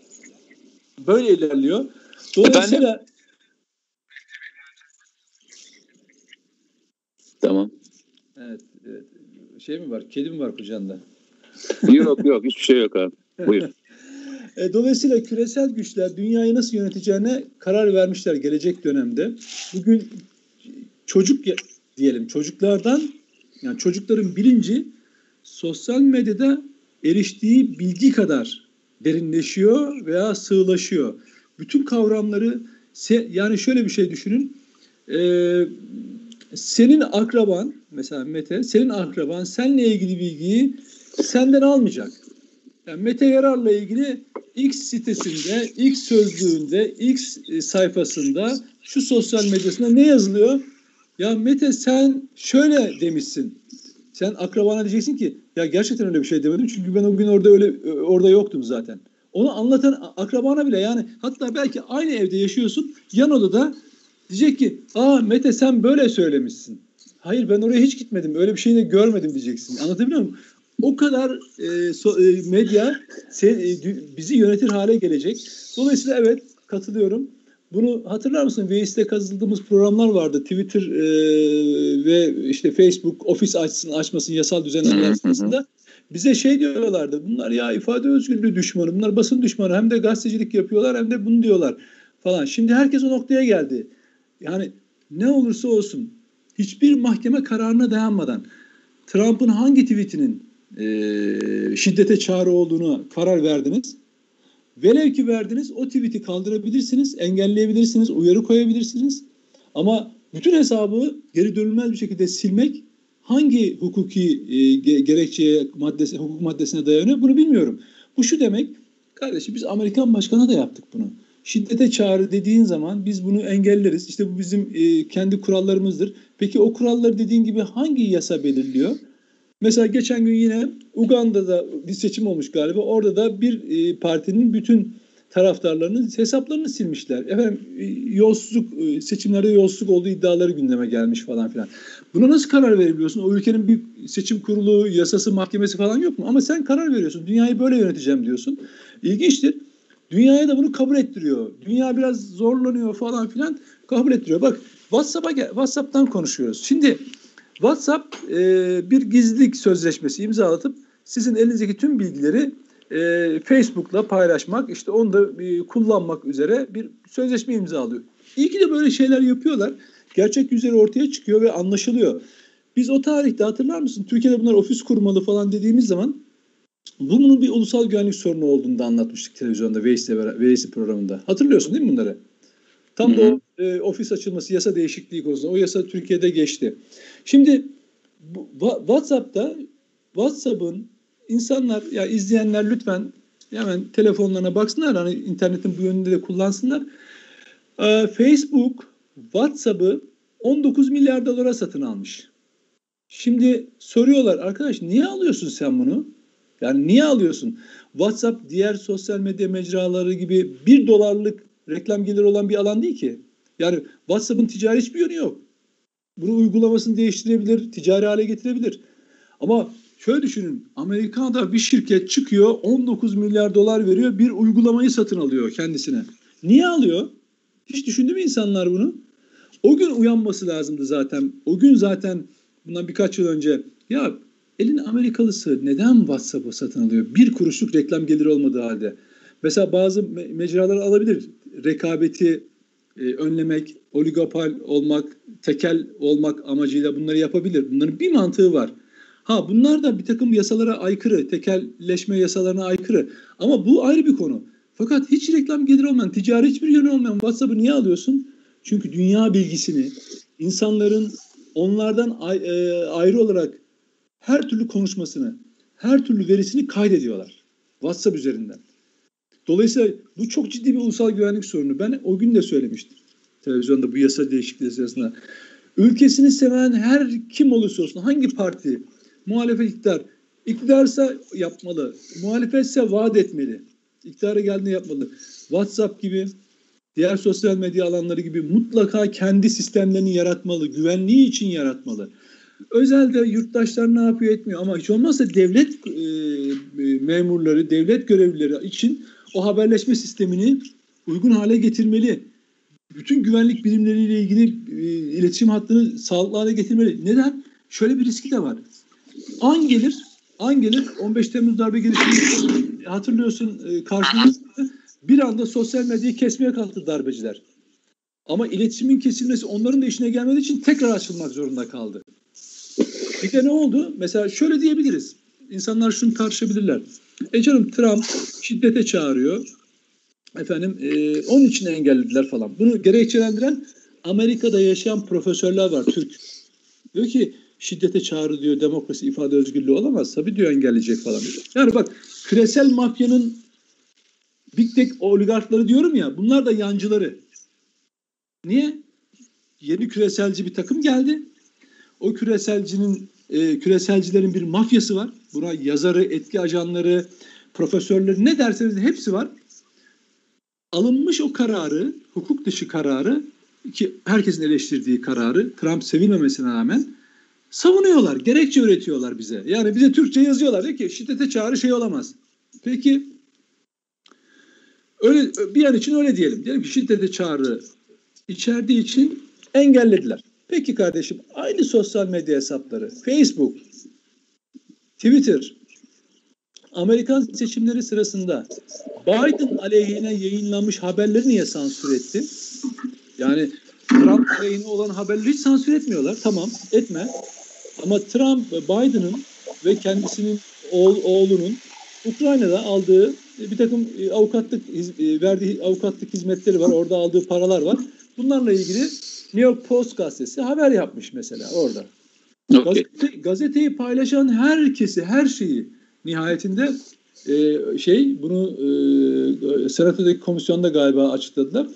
böyle ilerliyor. Dolayısıyla Efendim? Tamam. Evet, evet. Şey mi var? Kedi mi var kucağında? yok yok. Hiçbir şey yok abi. Buyur. [LAUGHS] E, dolayısıyla küresel güçler dünyayı nasıl yöneteceğine karar vermişler gelecek dönemde. Bugün çocuk diyelim çocuklardan yani çocukların bilinci sosyal medyada eriştiği bilgi kadar derinleşiyor veya sığlaşıyor. Bütün kavramları yani şöyle bir şey düşünün. Ee, senin akraban mesela Mete senin akraban seninle ilgili bilgiyi senden almayacak. Yani Mete Yarar'la ilgili X sitesinde, X sözlüğünde, X e, sayfasında, şu sosyal medyasında ne yazılıyor? Ya Mete sen şöyle demişsin. Sen akrabana diyeceksin ki ya gerçekten öyle bir şey demedim çünkü ben o gün orada öyle e, orada yoktum zaten. Onu anlatan akrabana bile yani hatta belki aynı evde yaşıyorsun yan odada diyecek ki aa Mete sen böyle söylemişsin. Hayır ben oraya hiç gitmedim öyle bir şey de görmedim diyeceksin. Anlatabiliyor muyum? O kadar e, so, e, medya se, e, bizi yönetir hale gelecek. Dolayısıyla evet katılıyorum. Bunu hatırlar mısın? Veis'te kazıldığımız programlar vardı. Twitter e, ve işte Facebook ofis açsın açmasın yasal düzenlemeler sırasında. Bize şey diyorlardı. Bunlar ya ifade özgürlüğü düşmanı. Bunlar basın düşmanı. Hem de gazetecilik yapıyorlar hem de bunu diyorlar falan. Şimdi herkes o noktaya geldi. Yani ne olursa olsun hiçbir mahkeme kararına dayanmadan Trump'ın hangi tweetinin e, şiddete çağrı olduğunu karar verdiniz. Velev ki verdiniz o tweet'i kaldırabilirsiniz, engelleyebilirsiniz, uyarı koyabilirsiniz. Ama bütün hesabı geri dönülmez bir şekilde silmek hangi hukuki e, gerekçeye, maddesi, hukuk maddesine dayanıyor bunu bilmiyorum. Bu şu demek, kardeşim biz Amerikan başkanı da yaptık bunu. Şiddete çağrı dediğin zaman biz bunu engelleriz. İşte bu bizim e, kendi kurallarımızdır. Peki o kuralları dediğin gibi hangi yasa belirliyor? Mesela geçen gün yine Uganda'da bir seçim olmuş galiba. Orada da bir e, partinin bütün taraftarlarının hesaplarını silmişler. Efendim e, yolsuzluk e, seçimlerde yolsuzluk olduğu iddiaları gündeme gelmiş falan filan. Buna nasıl karar verebiliyorsun? O ülkenin bir seçim kurulu, yasası, mahkemesi falan yok mu? Ama sen karar veriyorsun. Dünyayı böyle yöneteceğim diyorsun. İlginçtir. Dünyaya da bunu kabul ettiriyor. Dünya biraz zorlanıyor falan filan kabul ettiriyor. Bak WhatsApp'a WhatsApp'tan konuşuyoruz. Şimdi WhatsApp e, bir gizlilik sözleşmesi imzalatıp sizin elinizdeki tüm bilgileri e, Facebook'la paylaşmak, işte onu da e, kullanmak üzere bir sözleşme imzalıyor. İyi ki de böyle şeyler yapıyorlar. Gerçek yüzleri ortaya çıkıyor ve anlaşılıyor. Biz o tarihte hatırlar mısın? Türkiye'de bunlar ofis kurmalı falan dediğimiz zaman bunun bir ulusal güvenlik sorunu olduğunu da anlatmıştık televizyonda Veys'le programında. Hatırlıyorsun değil mi bunları? Tam da o e, ofis açılması, yasa değişikliği konusunda. O yasa Türkiye'de geçti. Şimdi bu, WhatsApp'ta WhatsApp'ın insanlar ya izleyenler lütfen hemen telefonlarına baksınlar. Hani internetin bu yönünde de kullansınlar. Ee, Facebook WhatsApp'ı 19 milyar dolara satın almış. Şimdi soruyorlar arkadaş niye alıyorsun sen bunu? Yani niye alıyorsun? WhatsApp diğer sosyal medya mecraları gibi bir dolarlık reklam geliri olan bir alan değil ki. Yani WhatsApp'ın ticari hiçbir yönü yok. Bunu uygulamasını değiştirebilir, ticari hale getirebilir. Ama şöyle düşünün. Amerika'da bir şirket çıkıyor 19 milyar dolar veriyor bir uygulamayı satın alıyor kendisine. Niye alıyor? Hiç düşündü mü insanlar bunu? O gün uyanması lazımdı zaten. O gün zaten bundan birkaç yıl önce ya elin Amerikalısı neden WhatsApp'ı satın alıyor? Bir kuruşluk reklam geliri olmadığı halde. Mesela bazı mecralar alabilir rekabeti e, önlemek, oligopol olmak, tekel olmak amacıyla bunları yapabilir. Bunların bir mantığı var. Ha bunlar da bir takım yasalara aykırı, tekelleşme yasalarına aykırı. Ama bu ayrı bir konu. Fakat hiç reklam gelir olmayan, ticari hiçbir yönü olmayan WhatsApp'ı niye alıyorsun? Çünkü dünya bilgisini, insanların onlardan e, ayrı olarak her türlü konuşmasını, her türlü verisini kaydediyorlar. WhatsApp üzerinden. Dolayısıyla bu çok ciddi bir ulusal güvenlik sorunu. Ben o gün de söylemiştim. Televizyonda bu yasa değişikliği sırasında. Ülkesini seven her kim olursa olsun, hangi parti, muhalefet iktidar, iktidarsa yapmalı, muhalefetse vaat etmeli. İktidara geldiğinde yapmalı. WhatsApp gibi, diğer sosyal medya alanları gibi mutlaka kendi sistemlerini yaratmalı, güvenliği için yaratmalı. Özelde yurttaşlar ne yapıyor etmiyor ama hiç olmazsa devlet e, memurları, devlet görevlileri için o haberleşme sistemini uygun hale getirmeli. Bütün güvenlik birimleriyle ilgili e, iletişim hattını sağlıklı hale getirmeli. Neden? Şöyle bir riski de var. An gelir, an gelir 15 Temmuz darbe girişimi hatırlıyorsun e, karşımızda bir anda sosyal medyayı kesmeye kalktı darbeciler. Ama iletişimin kesilmesi onların da işine gelmediği için tekrar açılmak zorunda kaldı. Bir de ne oldu? Mesela şöyle diyebiliriz. İnsanlar şunu tartışabilirler. E canım Trump şiddete çağırıyor. Efendim e, onun için engellediler falan. Bunu gerekçelendiren Amerika'da yaşayan profesörler var Türk. Diyor ki şiddete çağrı diyor demokrasi ifade özgürlüğü olamaz. Tabii diyor engelleyecek falan. Yani bak küresel mafyanın Big Tech oligarkları diyorum ya bunlar da yancıları. Niye? Yeni küreselci bir takım geldi. O küreselcinin e, küreselcilerin bir mafyası var. Buna yazarı, etki ajanları, profesörleri ne derseniz hepsi var. Alınmış o kararı, hukuk dışı kararı ki herkesin eleştirdiği kararı Trump sevilmemesine rağmen savunuyorlar. Gerekçe üretiyorlar bize. Yani bize Türkçe yazıyorlar. Diyor ki şiddete çağrı şey olamaz. Peki öyle bir an için öyle diyelim. Diyelim ki şiddete çağrı içerdiği için engellediler. Peki kardeşim aynı sosyal medya hesapları Facebook, Twitter, Amerikan seçimleri sırasında Biden aleyhine yayınlanmış haberleri niye sansür etti? Yani Trump aleyhine olan haberleri hiç sansür etmiyorlar. Tamam etme. Ama Trump, Biden'ın ve kendisinin oğul, oğlunun Ukrayna'da aldığı bir takım e, avukatlık e, verdiği avukatlık hizmetleri var. Orada aldığı paralar var. Bunlarla ilgili New York Post gazetesi haber yapmış mesela orada. Okay. Gazete, gazeteyi paylaşan herkesi, her şeyi nihayetinde e, şey bunu e, senatodaki komisyonda galiba açıkladılar.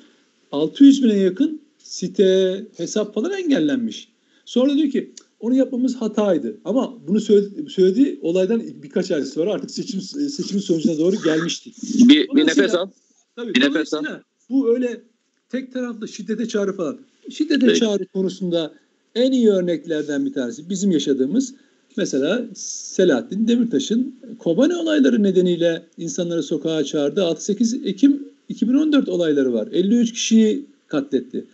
600 bine yakın site, hesap falan engellenmiş. Sonra diyor ki onu yapmamız hataydı. Ama bunu söyledi, söylediği olaydan birkaç ay sonra artık seçim seçimin sonucuna doğru gelmişti. Bir, bir nefes al. Tabii, bir nefes al. Bu öyle tek taraflı şiddete çağrı falan. Şiddete Peki. çağrı konusunda en iyi örneklerden bir tanesi bizim yaşadığımız mesela Selahattin Demirtaş'ın Kobane olayları nedeniyle insanları sokağa çağırdı. 6-8 Ekim 2014 olayları var. 53 kişiyi katletti.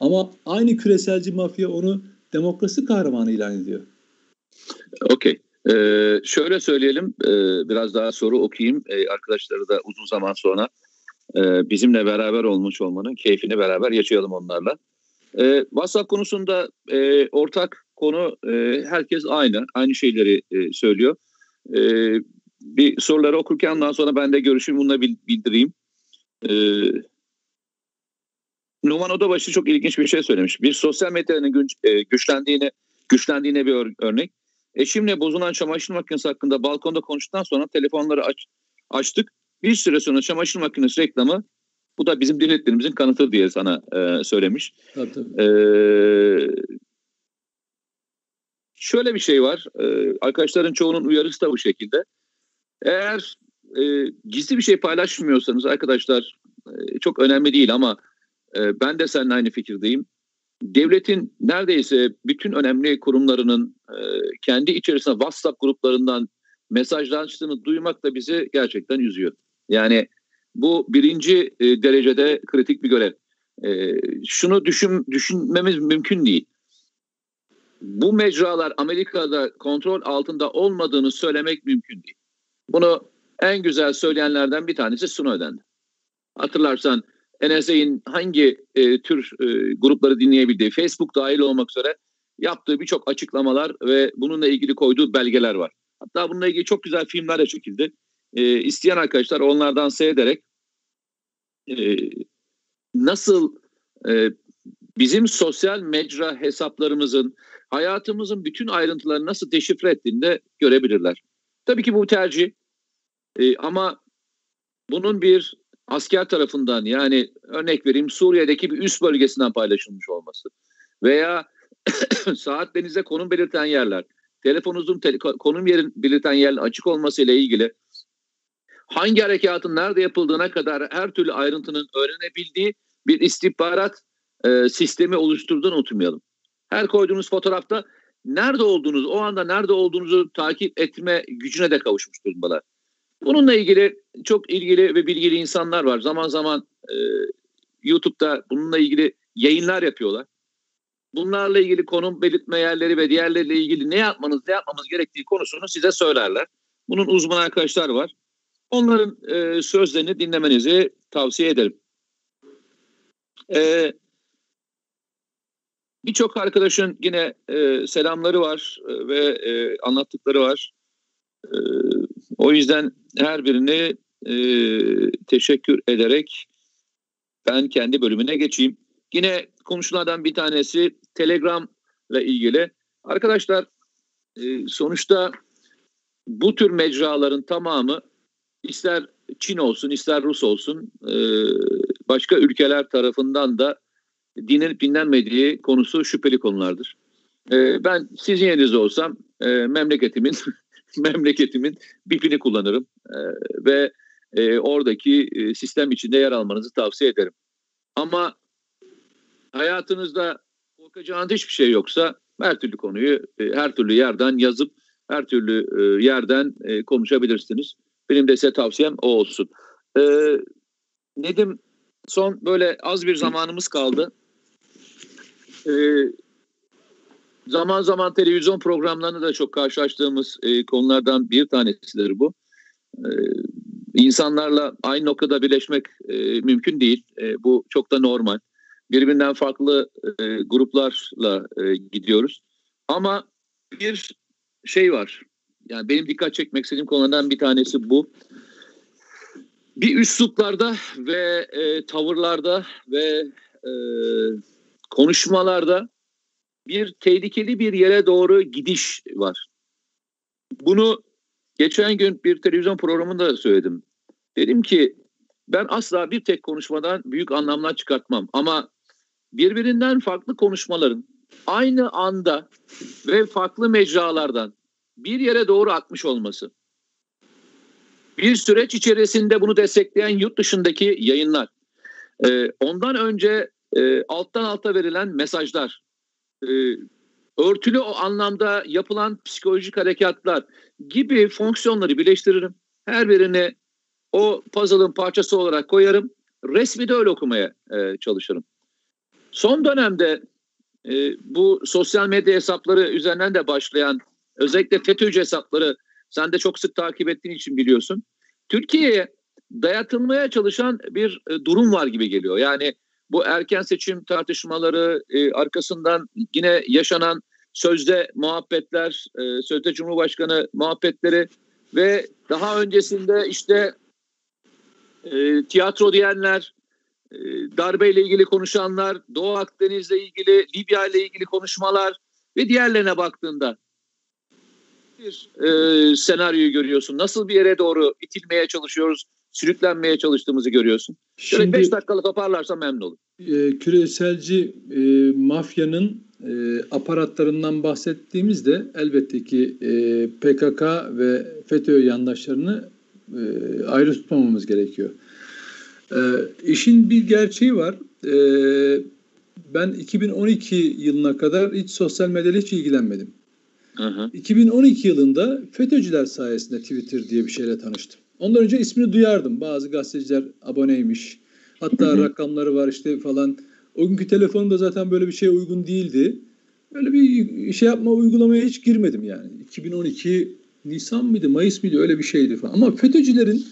Ama aynı küreselci mafya onu demokrasi kahramanı ilan ediyor. Okey. Ee, şöyle söyleyelim, ee, biraz daha soru okuyayım. Ee, arkadaşları da uzun zaman sonra e, bizimle beraber olmuş olmanın keyfini beraber yaşayalım onlarla. E, WhatsApp konusunda e, ortak konu e, herkes aynı. Aynı şeyleri e, söylüyor. E, bir soruları okurken ondan sonra ben de görüşümü bununla bildireyim. E, Numan Odabaşı çok ilginç bir şey söylemiş. Bir sosyal medyanın güç, e, güçlendiğine, güçlendiğine bir ör, örnek. Eşimle bozulan çamaşır makinesi hakkında balkonda konuştuktan sonra telefonları aç, açtık. Bir süre sonra çamaşır makinesi reklamı bu da bizim devletlerimizin kanıtı diye sana e, söylemiş. Tabii, tabii. Ee, şöyle bir şey var. Ee, arkadaşların çoğunun uyarısı da bu şekilde. Eğer e, gizli bir şey paylaşmıyorsanız arkadaşlar e, çok önemli değil ama e, ben de seninle aynı fikirdeyim. Devletin neredeyse bütün önemli kurumlarının e, kendi içerisinde WhatsApp gruplarından mesajlaştığını duymak da bizi gerçekten üzüyor. Yani bu birinci e, derecede kritik bir görev. E, şunu düşün, düşünmemiz mümkün değil. Bu mecralar Amerika'da kontrol altında olmadığını söylemek mümkün değil. Bunu en güzel söyleyenlerden bir tanesi Snowden'di. Hatırlarsan NSA'in hangi e, tür e, grupları dinleyebildiği, Facebook dahil olmak üzere yaptığı birçok açıklamalar ve bununla ilgili koyduğu belgeler var. Hatta bununla ilgili çok güzel filmler de çekildi. E, isteyen arkadaşlar onlardan seyrederek e, nasıl e, bizim sosyal mecra hesaplarımızın hayatımızın bütün ayrıntılarını nasıl deşifre ettiğini de görebilirler. Tabii ki bu tercih e, ama bunun bir asker tarafından yani örnek vereyim Suriye'deki bir üst bölgesinden paylaşılmış olması veya [COUGHS] saat denize konum belirten yerler, telefonunuzun te- konum yerin belirten yerin açık olması ile ilgili hangi harekatın nerede yapıldığına kadar her türlü ayrıntının öğrenebildiği bir istihbarat e, sistemi oluşturduğunu unutmayalım. Her koyduğunuz fotoğrafta nerede olduğunuz, o anda nerede olduğunuzu takip etme gücüne de kavuşmuş durumdalar. Bununla ilgili çok ilgili ve bilgili insanlar var. Zaman zaman e, YouTube'da bununla ilgili yayınlar yapıyorlar. Bunlarla ilgili konum belirtme yerleri ve diğerleriyle ilgili ne yapmanız, ne yapmamız gerektiği konusunu size söylerler. Bunun uzman arkadaşlar var. Onların e, sözlerini dinlemenizi tavsiye ederim. E, Birçok arkadaşın yine e, selamları var e, ve e, anlattıkları var. E, o yüzden her birini e, teşekkür ederek ben kendi bölümüne geçeyim. Yine konuşulardan bir tanesi Telegram ile ilgili. Arkadaşlar e, sonuçta bu tür mecraların tamamı ister Çin olsun ister Rus olsun e, başka ülkeler tarafından da dinlenip dinlenmediği konusu şüpheli konulardır. E, ben sizin yerinizde olsam e, memleketimin [LAUGHS] memleketimin BIP'ini kullanırım ve oradaki sistem içinde yer almanızı tavsiye ederim. Ama hayatınızda korkacağınız hiçbir şey yoksa her türlü konuyu her türlü yerden yazıp her türlü yerden konuşabilirsiniz. Benim de size tavsiyem o olsun. E, Nedim son böyle az bir zamanımız kaldı. E, zaman zaman televizyon programlarında da çok karşılaştığımız e, konulardan bir tanesidir bu. E, insanlarla aynı noktada birleşmek e, mümkün değil. E, bu çok da normal. Birbirinden farklı e, gruplarla e, gidiyoruz. Ama bir şey var. Yani benim dikkat çekmek istediğim konulardan bir tanesi bu. Bir üsluplarda ve e, tavırlarda ve e, konuşmalarda bir tehlikeli bir yere doğru gidiş var. Bunu geçen gün bir televizyon programında söyledim. Dedim ki ben asla bir tek konuşmadan büyük anlamlar çıkartmam ama birbirinden farklı konuşmaların aynı anda ve farklı mecralardan bir yere doğru akmış olması. Bir süreç içerisinde bunu destekleyen yurt dışındaki yayınlar. Ee, ondan önce e, alttan alta verilen mesajlar, e, örtülü o anlamda yapılan psikolojik harekatlar gibi fonksiyonları birleştiririm. Her birini o puzzle'ın parçası olarak koyarım. Resmi de öyle okumaya e, çalışırım. Son dönemde e, bu sosyal medya hesapları üzerinden de başlayan özellikle FETÖ'cü hesapları sen de çok sık takip ettiğin için biliyorsun. Türkiye'ye dayatılmaya çalışan bir e, durum var gibi geliyor. Yani bu erken seçim tartışmaları e, arkasından yine yaşanan sözde muhabbetler, e, sözde Cumhurbaşkanı muhabbetleri ve daha öncesinde işte e, tiyatro diyenler, e, darbeyle ilgili konuşanlar, Doğu Akdeniz'le ilgili, Libya ile ilgili konuşmalar ve diğerlerine baktığında bir e, senaryoyu görüyorsun. Nasıl bir yere doğru itilmeye çalışıyoruz, sürüklenmeye çalıştığımızı görüyorsun. Şöyle 5 dakikalık toparlarsam memnun olurum. E, küreselci e, mafyanın e, aparatlarından bahsettiğimizde elbette ki e, PKK ve FETÖ yandaşlarını e, ayrı tutmamamız gerekiyor. E, işin bir gerçeği var. E, ben 2012 yılına kadar hiç sosyal medyayla hiç ilgilenmedim. Hı hı. 2012 yılında FETÖ'cüler sayesinde Twitter diye bir şeyle tanıştım. Ondan önce ismini duyardım. Bazı gazeteciler aboneymiş. Hatta hı hı. rakamları var işte falan. O günkü telefonum da zaten böyle bir şeye uygun değildi. Öyle bir şey yapma uygulamaya hiç girmedim yani. 2012 Nisan mıydı, Mayıs mıydı öyle bir şeydi falan. Ama FETÖ'cülerin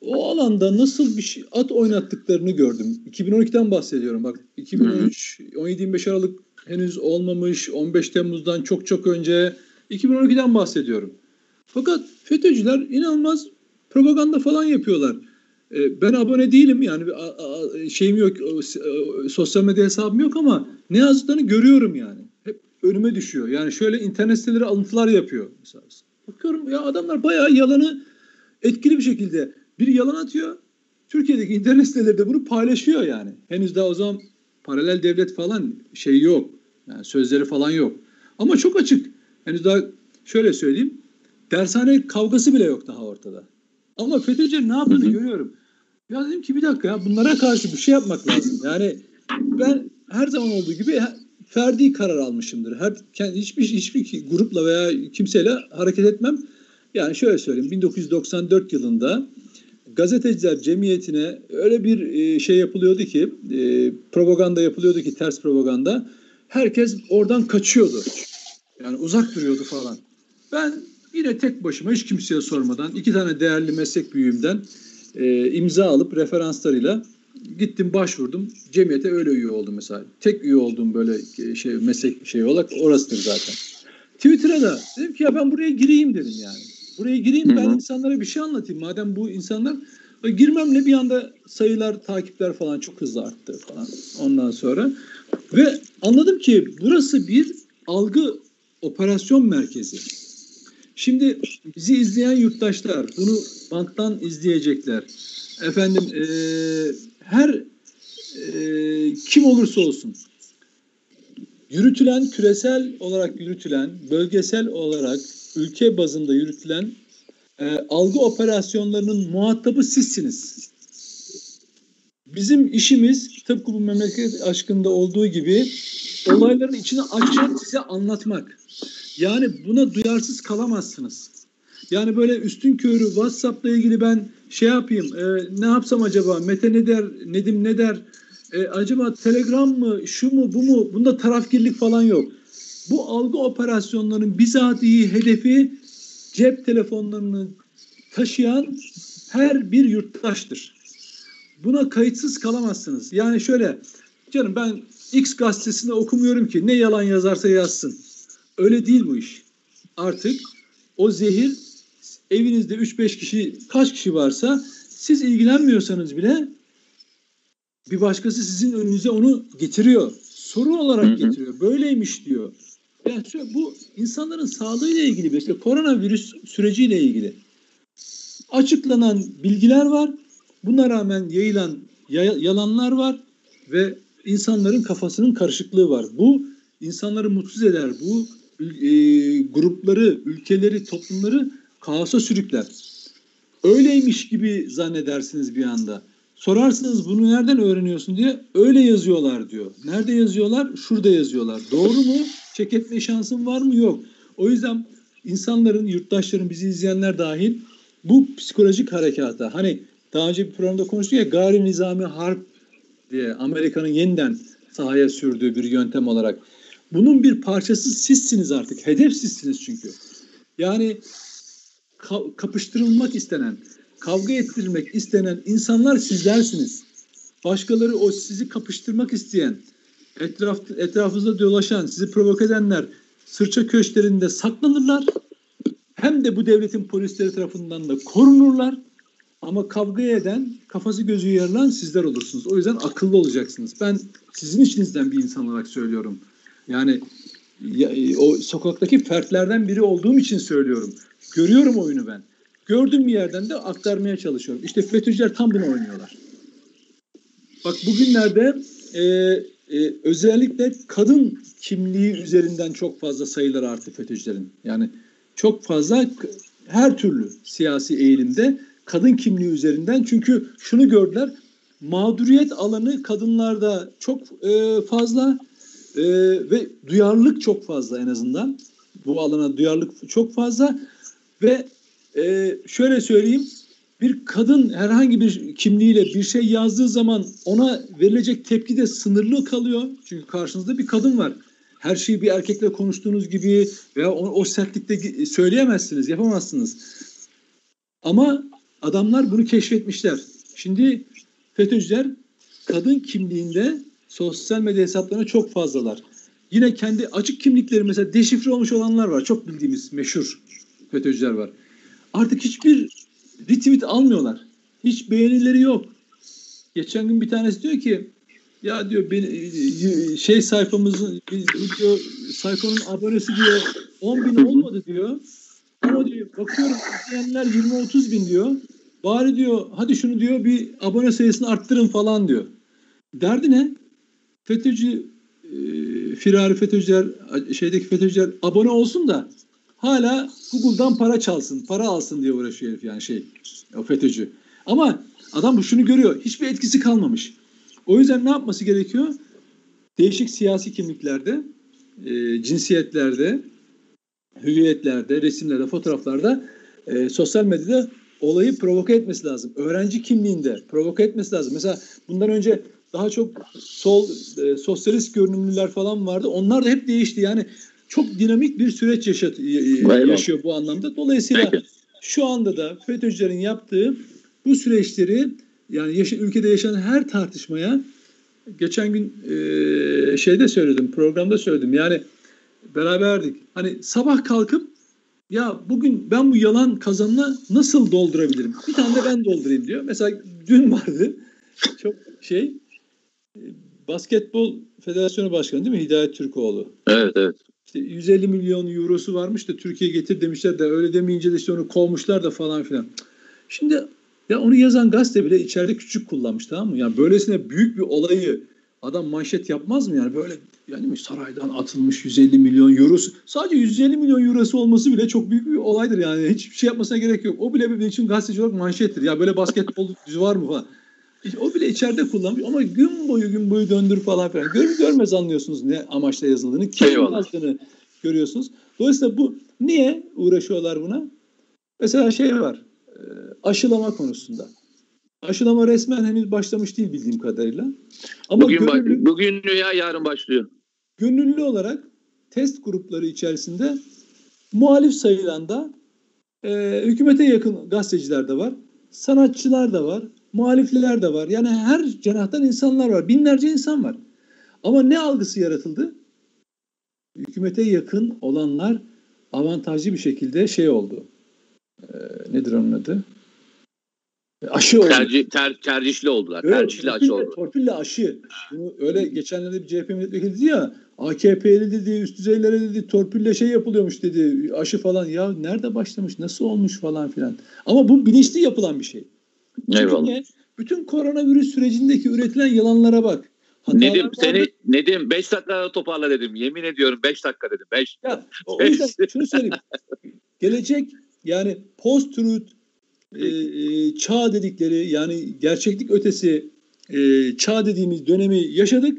o alanda nasıl bir şey at oynattıklarını gördüm. 2012'den bahsediyorum. Bak 2013 17-25 Aralık henüz olmamış 15 Temmuz'dan çok çok önce 2012'den bahsediyorum. Fakat FETÖ'cüler inanılmaz propaganda falan yapıyorlar. E, ben abone değilim yani şeyim yok sosyal medya hesabım yok ama ne yazdıklarını görüyorum yani. Hep önüme düşüyor. Yani şöyle internet siteleri alıntılar yapıyor. Mesela. Bakıyorum ya adamlar bayağı yalanı etkili bir şekilde bir yalan atıyor. Türkiye'deki internet siteleri de bunu paylaşıyor yani. Henüz daha o zaman paralel devlet falan şey yok. Yani sözleri falan yok. Ama çok açık. Henüz daha şöyle söyleyeyim. Dershane kavgası bile yok daha ortada. Ama FETÖ'cüler ne yaptığını görüyorum. Ya dedim ki bir dakika ya bunlara karşı bir şey yapmak lazım. Yani ben her zaman olduğu gibi ferdi karar almışımdır. Her kendi hiçbir hiçbir grupla veya kimseyle hareket etmem. Yani şöyle söyleyeyim 1994 yılında gazeteciler cemiyetine öyle bir e, şey yapılıyordu ki e, propaganda yapılıyordu ki ters propaganda. Herkes oradan kaçıyordu. Yani uzak duruyordu falan. Ben yine tek başıma hiç kimseye sormadan iki tane değerli meslek büyüğümden e, imza alıp referanslarıyla gittim başvurdum. Cemiyete öyle üye oldum mesela. Tek üye olduğum böyle şey meslek şey olarak orasıdır zaten. Twitter'a da dedim ki ya ben buraya gireyim dedim yani. Buraya gireyim ben insanlara bir şey anlatayım. Madem bu insanlar girmemle bir anda sayılar, takipler falan çok hızlı arttı falan ondan sonra. Ve anladım ki burası bir algı operasyon merkezi. Şimdi bizi izleyen yurttaşlar bunu banttan izleyecekler. Efendim e, her e, kim olursa olsun yürütülen küresel olarak yürütülen bölgesel olarak ülke bazında yürütülen e, algı operasyonlarının muhatabı sizsiniz. Bizim işimiz tıpkı bu memleket aşkında olduğu gibi olayların içine açıp size anlatmak. Yani buna duyarsız kalamazsınız. Yani böyle üstün körü WhatsApp'la ilgili ben şey yapayım e, ne yapsam acaba Mete ne der Nedim ne der e, acaba Telegram mı şu mu bu mu bunda tarafgirlik falan yok. Bu algı operasyonlarının bizatihi hedefi cep telefonlarını taşıyan her bir yurttaştır. Buna kayıtsız kalamazsınız. Yani şöyle canım ben X gazetesinde okumuyorum ki ne yalan yazarsa yazsın. Öyle değil bu iş. Artık o zehir evinizde 3-5 kişi kaç kişi varsa siz ilgilenmiyorsanız bile bir başkası sizin önünüze onu getiriyor. Soru olarak getiriyor. Böyleymiş diyor. Yani bu insanların sağlığıyla ilgili bir işte koronavirüs süreciyle ilgili. Açıklanan bilgiler var. Buna rağmen yayılan yalanlar var ve insanların kafasının karışıklığı var. Bu insanları mutsuz eder. Bu e, grupları, ülkeleri, toplumları kaosa sürükler. Öyleymiş gibi zannedersiniz bir anda. Sorarsınız bunu nereden öğreniyorsun diye öyle yazıyorlar diyor. Nerede yazıyorlar? Şurada yazıyorlar. Doğru mu? Çek etme şansın var mı? Yok. O yüzden insanların, yurttaşların, bizi izleyenler dahil bu psikolojik harekata hani daha önce bir programda konuştuk ya gayri nizami harp diye Amerika'nın yeniden sahaya sürdüğü bir yöntem olarak. Bunun bir parçası sizsiniz artık. Hedef sizsiniz çünkü. Yani ka- kapıştırılmak istenen, kavga ettirmek istenen insanlar sizlersiniz. Başkaları o sizi kapıştırmak isteyen, etraf, etrafınızda dolaşan, sizi provoke edenler sırça köşklerinde saklanırlar. Hem de bu devletin polisleri tarafından da korunurlar. Ama kavga eden, kafası gözü yarılan sizler olursunuz. O yüzden akıllı olacaksınız. Ben sizin içinizden bir insan olarak söylüyorum. Yani ya, o sokaktaki fertlerden biri olduğum için söylüyorum. Görüyorum oyunu ben. Gördüğüm bir yerden de aktarmaya çalışıyorum. İşte FETÖ'cüler tam bunu oynuyorlar. Bak bugünlerde e, e, özellikle kadın kimliği üzerinden çok fazla sayılar arttı FETÖ'cülerin. Yani çok fazla her türlü siyasi eğilimde kadın kimliği üzerinden. Çünkü şunu gördüler mağduriyet alanı kadınlarda çok e, fazla e, ve duyarlılık çok fazla en azından. Bu alana duyarlılık çok fazla. Ve e, şöyle söyleyeyim bir kadın herhangi bir kimliğiyle bir şey yazdığı zaman ona verilecek tepki de sınırlı kalıyor. Çünkü karşınızda bir kadın var. Her şeyi bir erkekle konuştuğunuz gibi veya o, o sertlikte söyleyemezsiniz, yapamazsınız. Ama adamlar bunu keşfetmişler. Şimdi FETÖ'cüler kadın kimliğinde sosyal medya hesaplarına çok fazlalar. Yine kendi açık kimlikleri mesela deşifre olmuş olanlar var. Çok bildiğimiz meşhur FETÖ'cüler var. Artık hiçbir retweet almıyorlar. Hiç beğenileri yok. Geçen gün bir tanesi diyor ki ya diyor beni, şey sayfamızın diyor sayfanın abonesi diyor 10 bin olmadı diyor. Ama diyor bakıyorum izleyenler 20-30 bin diyor. Bari diyor hadi şunu diyor bir abone sayısını arttırın falan diyor. Derdi ne? FETÖ'cü e, firari FETÖ'cüler şeydeki FETÖ'cüler abone olsun da hala Google'dan para çalsın, para alsın diye uğraşıyor herif yani şey o FETÖ'cü. Ama adam bu şunu görüyor. Hiçbir etkisi kalmamış. O yüzden ne yapması gerekiyor? Değişik siyasi kimliklerde, e, cinsiyetlerde, hüviyetlerde, resimlerde, fotoğraflarda e, sosyal medyada olayı provoke etmesi lazım. Öğrenci kimliğinde provoke etmesi lazım. Mesela bundan önce daha çok sol e, sosyalist görünümlüler falan vardı. Onlar da hep değişti. Yani çok dinamik bir süreç yaşat, yaşıyor bu anlamda. Dolayısıyla şu anda da FETÖ'cülerin yaptığı bu süreçleri yani yaşa, ülkede yaşanan her tartışmaya geçen gün e, şeyde söyledim, programda söyledim. Yani beraberdik. Hani sabah kalkıp ya bugün ben bu yalan kazanına nasıl doldurabilirim? Bir tane de ben doldurayım diyor. Mesela dün vardı. Çok şey Basketbol Federasyonu Başkanı değil mi? Hidayet Türkoğlu. Evet evet. İşte 150 milyon eurosu varmış da Türkiye getir demişler de öyle demeyince de işte onu kovmuşlar da falan filan. Şimdi ya onu yazan gazete bile içeride küçük kullanmış tamam mı? Yani böylesine büyük bir olayı adam manşet yapmaz mı yani böyle yani saraydan atılmış 150 milyon eurosu sadece 150 milyon eurosu olması bile çok büyük bir olaydır yani hiçbir şey yapmasına gerek yok. O bile benim için gazeteci olarak manşettir. Ya böyle basketbol [LAUGHS] var mı falan. O bile içeride kullanmış ama gün boyu gün boyu döndür falan filan. Gör, görmez anlıyorsunuz ne amaçla yazıldığını. Kim yazdığını görüyorsunuz. Dolayısıyla bu niye uğraşıyorlar buna? Mesela şey var. E, aşılama konusunda. Aşılama resmen henüz başlamış değil bildiğim kadarıyla. Ama bugün, gönüllü, bugün ya yarın başlıyor. Gönüllü olarak test grupları içerisinde muhalif sayılan da e, hükümete yakın gazeteciler de var. Sanatçılar da var muhalifler de var. Yani her cenahtan insanlar var. Binlerce insan var. Ama ne algısı yaratıldı? Hükümete yakın olanlar avantajlı bir şekilde şey oldu. Ee, nedir onun adı? Aşı oldu. Tercih, ter, tercihli oldular. Evet, tercihli aşı oldu. Torpille aşı. Bunu öyle geçenlerde bir CHP milletvekili dedi ya AKP'li dedi üst düzeylere dedi torpille şey yapılıyormuş dedi aşı falan. Ya nerede başlamış nasıl olmuş falan filan. Ama bu bilinçli yapılan bir şey. Eyvallah. Çünkü bütün koronavirüs sürecindeki üretilen yalanlara bak. Hatalar Nedim vardı. seni Nedim 5 dakikada toparla dedim. Yemin ediyorum 5 dakika dedim. 5. Ya, o yüzden şunu söyleyeyim. Gelecek yani post-truth e, e, çağ dedikleri yani gerçeklik ötesi e, çağ dediğimiz dönemi yaşadık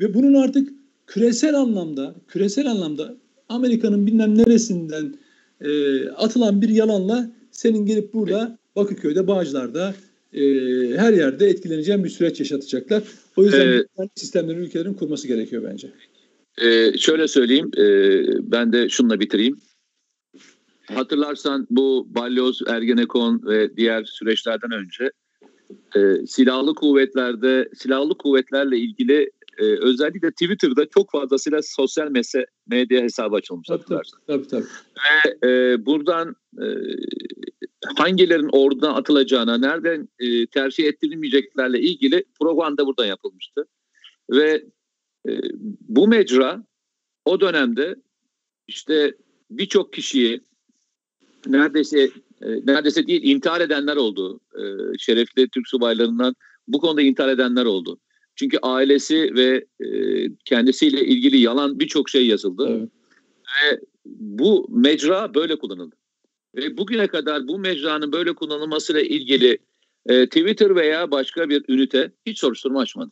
ve bunun artık küresel anlamda küresel anlamda Amerika'nın bilmem neresinden e, atılan bir yalanla senin gelip burada Bakırköy'de, Bağcılar'da e, her yerde etkileneceğim bir süreç yaşatacaklar. O yüzden ee, sistemlerin ülkelerin kurması gerekiyor bence. E, şöyle söyleyeyim, e, ben de şununla bitireyim. Hatırlarsan bu Balyoz, Ergenekon ve diğer süreçlerden önce e, silahlı kuvvetlerde, silahlı kuvvetlerle ilgili e, özellikle Twitter'da çok fazlasıyla sosyal medya hesabı açılmış. Tabii, hatırlarsın. tabii, tabii. Ve e, buradan e, hangilerin oradan atılacağına, nereden e, tercih ettirilmeyeceklerle ilgili propaganda buradan yapılmıştı. Ve e, bu mecra o dönemde işte birçok kişiyi neredeyse e, neredeyse değil intihar edenler oldu. E, şerefli Türk subaylarından bu konuda intihar edenler oldu. Çünkü ailesi ve e, kendisiyle ilgili yalan birçok şey yazıldı. Evet. Ve bu mecra böyle kullanıldı. Ve bugüne kadar bu mecranın böyle kullanılmasıyla ilgili e, Twitter veya başka bir ünite hiç soruşturma açmadı.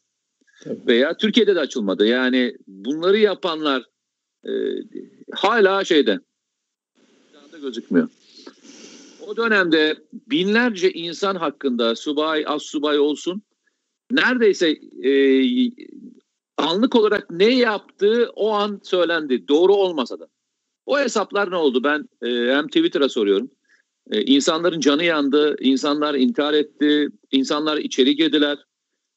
Tabii. Veya Türkiye'de de açılmadı. Yani bunları yapanlar e, hala şeyde gözükmüyor. O dönemde binlerce insan hakkında subay, az subay olsun neredeyse e, anlık olarak ne yaptığı o an söylendi. Doğru olmasa da. O hesaplar ne oldu? Ben e, hem Twitter'a soruyorum. E, insanların canı yandı, insanlar intihar etti, insanlar içeri girdiler.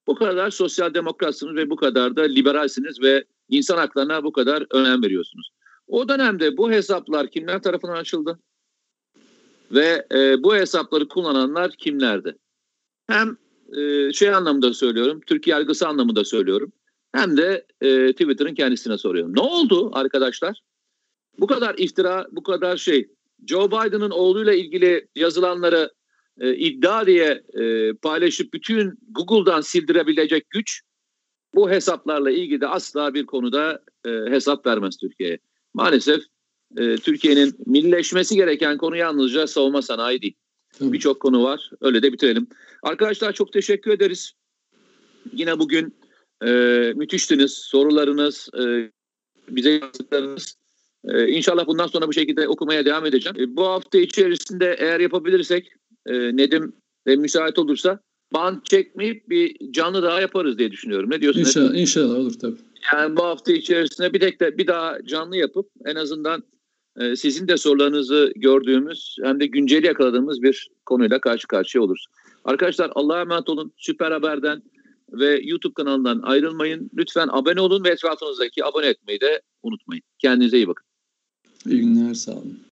Bu kadar sosyal demokratsınız ve bu kadar da liberalsiniz ve insan haklarına bu kadar önem veriyorsunuz. O dönemde bu hesaplar kimler tarafından açıldı? Ve e, bu hesapları kullananlar kimlerdi? Hem e, şey anlamında söylüyorum, Türkiye yargısı anlamında söylüyorum. Hem de e, Twitter'ın kendisine soruyorum. Ne oldu arkadaşlar? Bu kadar iftira, bu kadar şey. Joe Biden'ın oğluyla ilgili yazılanları e, iddia diye e, paylaşıp bütün Google'dan sildirebilecek güç bu hesaplarla ilgili de asla bir konuda e, hesap vermez Türkiye'ye. Maalesef e, Türkiye'nin millileşmesi gereken konu yalnızca savunma sanayi değil. Birçok konu var. Öyle de bitirelim. Arkadaşlar çok teşekkür ederiz. Yine bugün e, müthiştiniz. Sorularınız, e, bize yazdıklarınız. E, inşallah bundan sonra bu şekilde okumaya devam edeceğim. E, bu hafta içerisinde eğer yapabilirsek e, Nedim e, müsait olursa band çekmeyip bir canlı daha yaparız diye düşünüyorum. Ne diyorsun? İnşallah, inşallah olur tabii. Yani bu hafta içerisinde bir tek de bir daha canlı yapıp en azından e, sizin de sorularınızı gördüğümüz hem de günceli yakaladığımız bir konuyla karşı karşıya oluruz. Arkadaşlar Allah'a emanet olun. Süper Haber'den ve YouTube kanalından ayrılmayın. Lütfen abone olun ve etrafınızdaki abone etmeyi de unutmayın. Kendinize iyi bakın. İyi günler, sağ olun.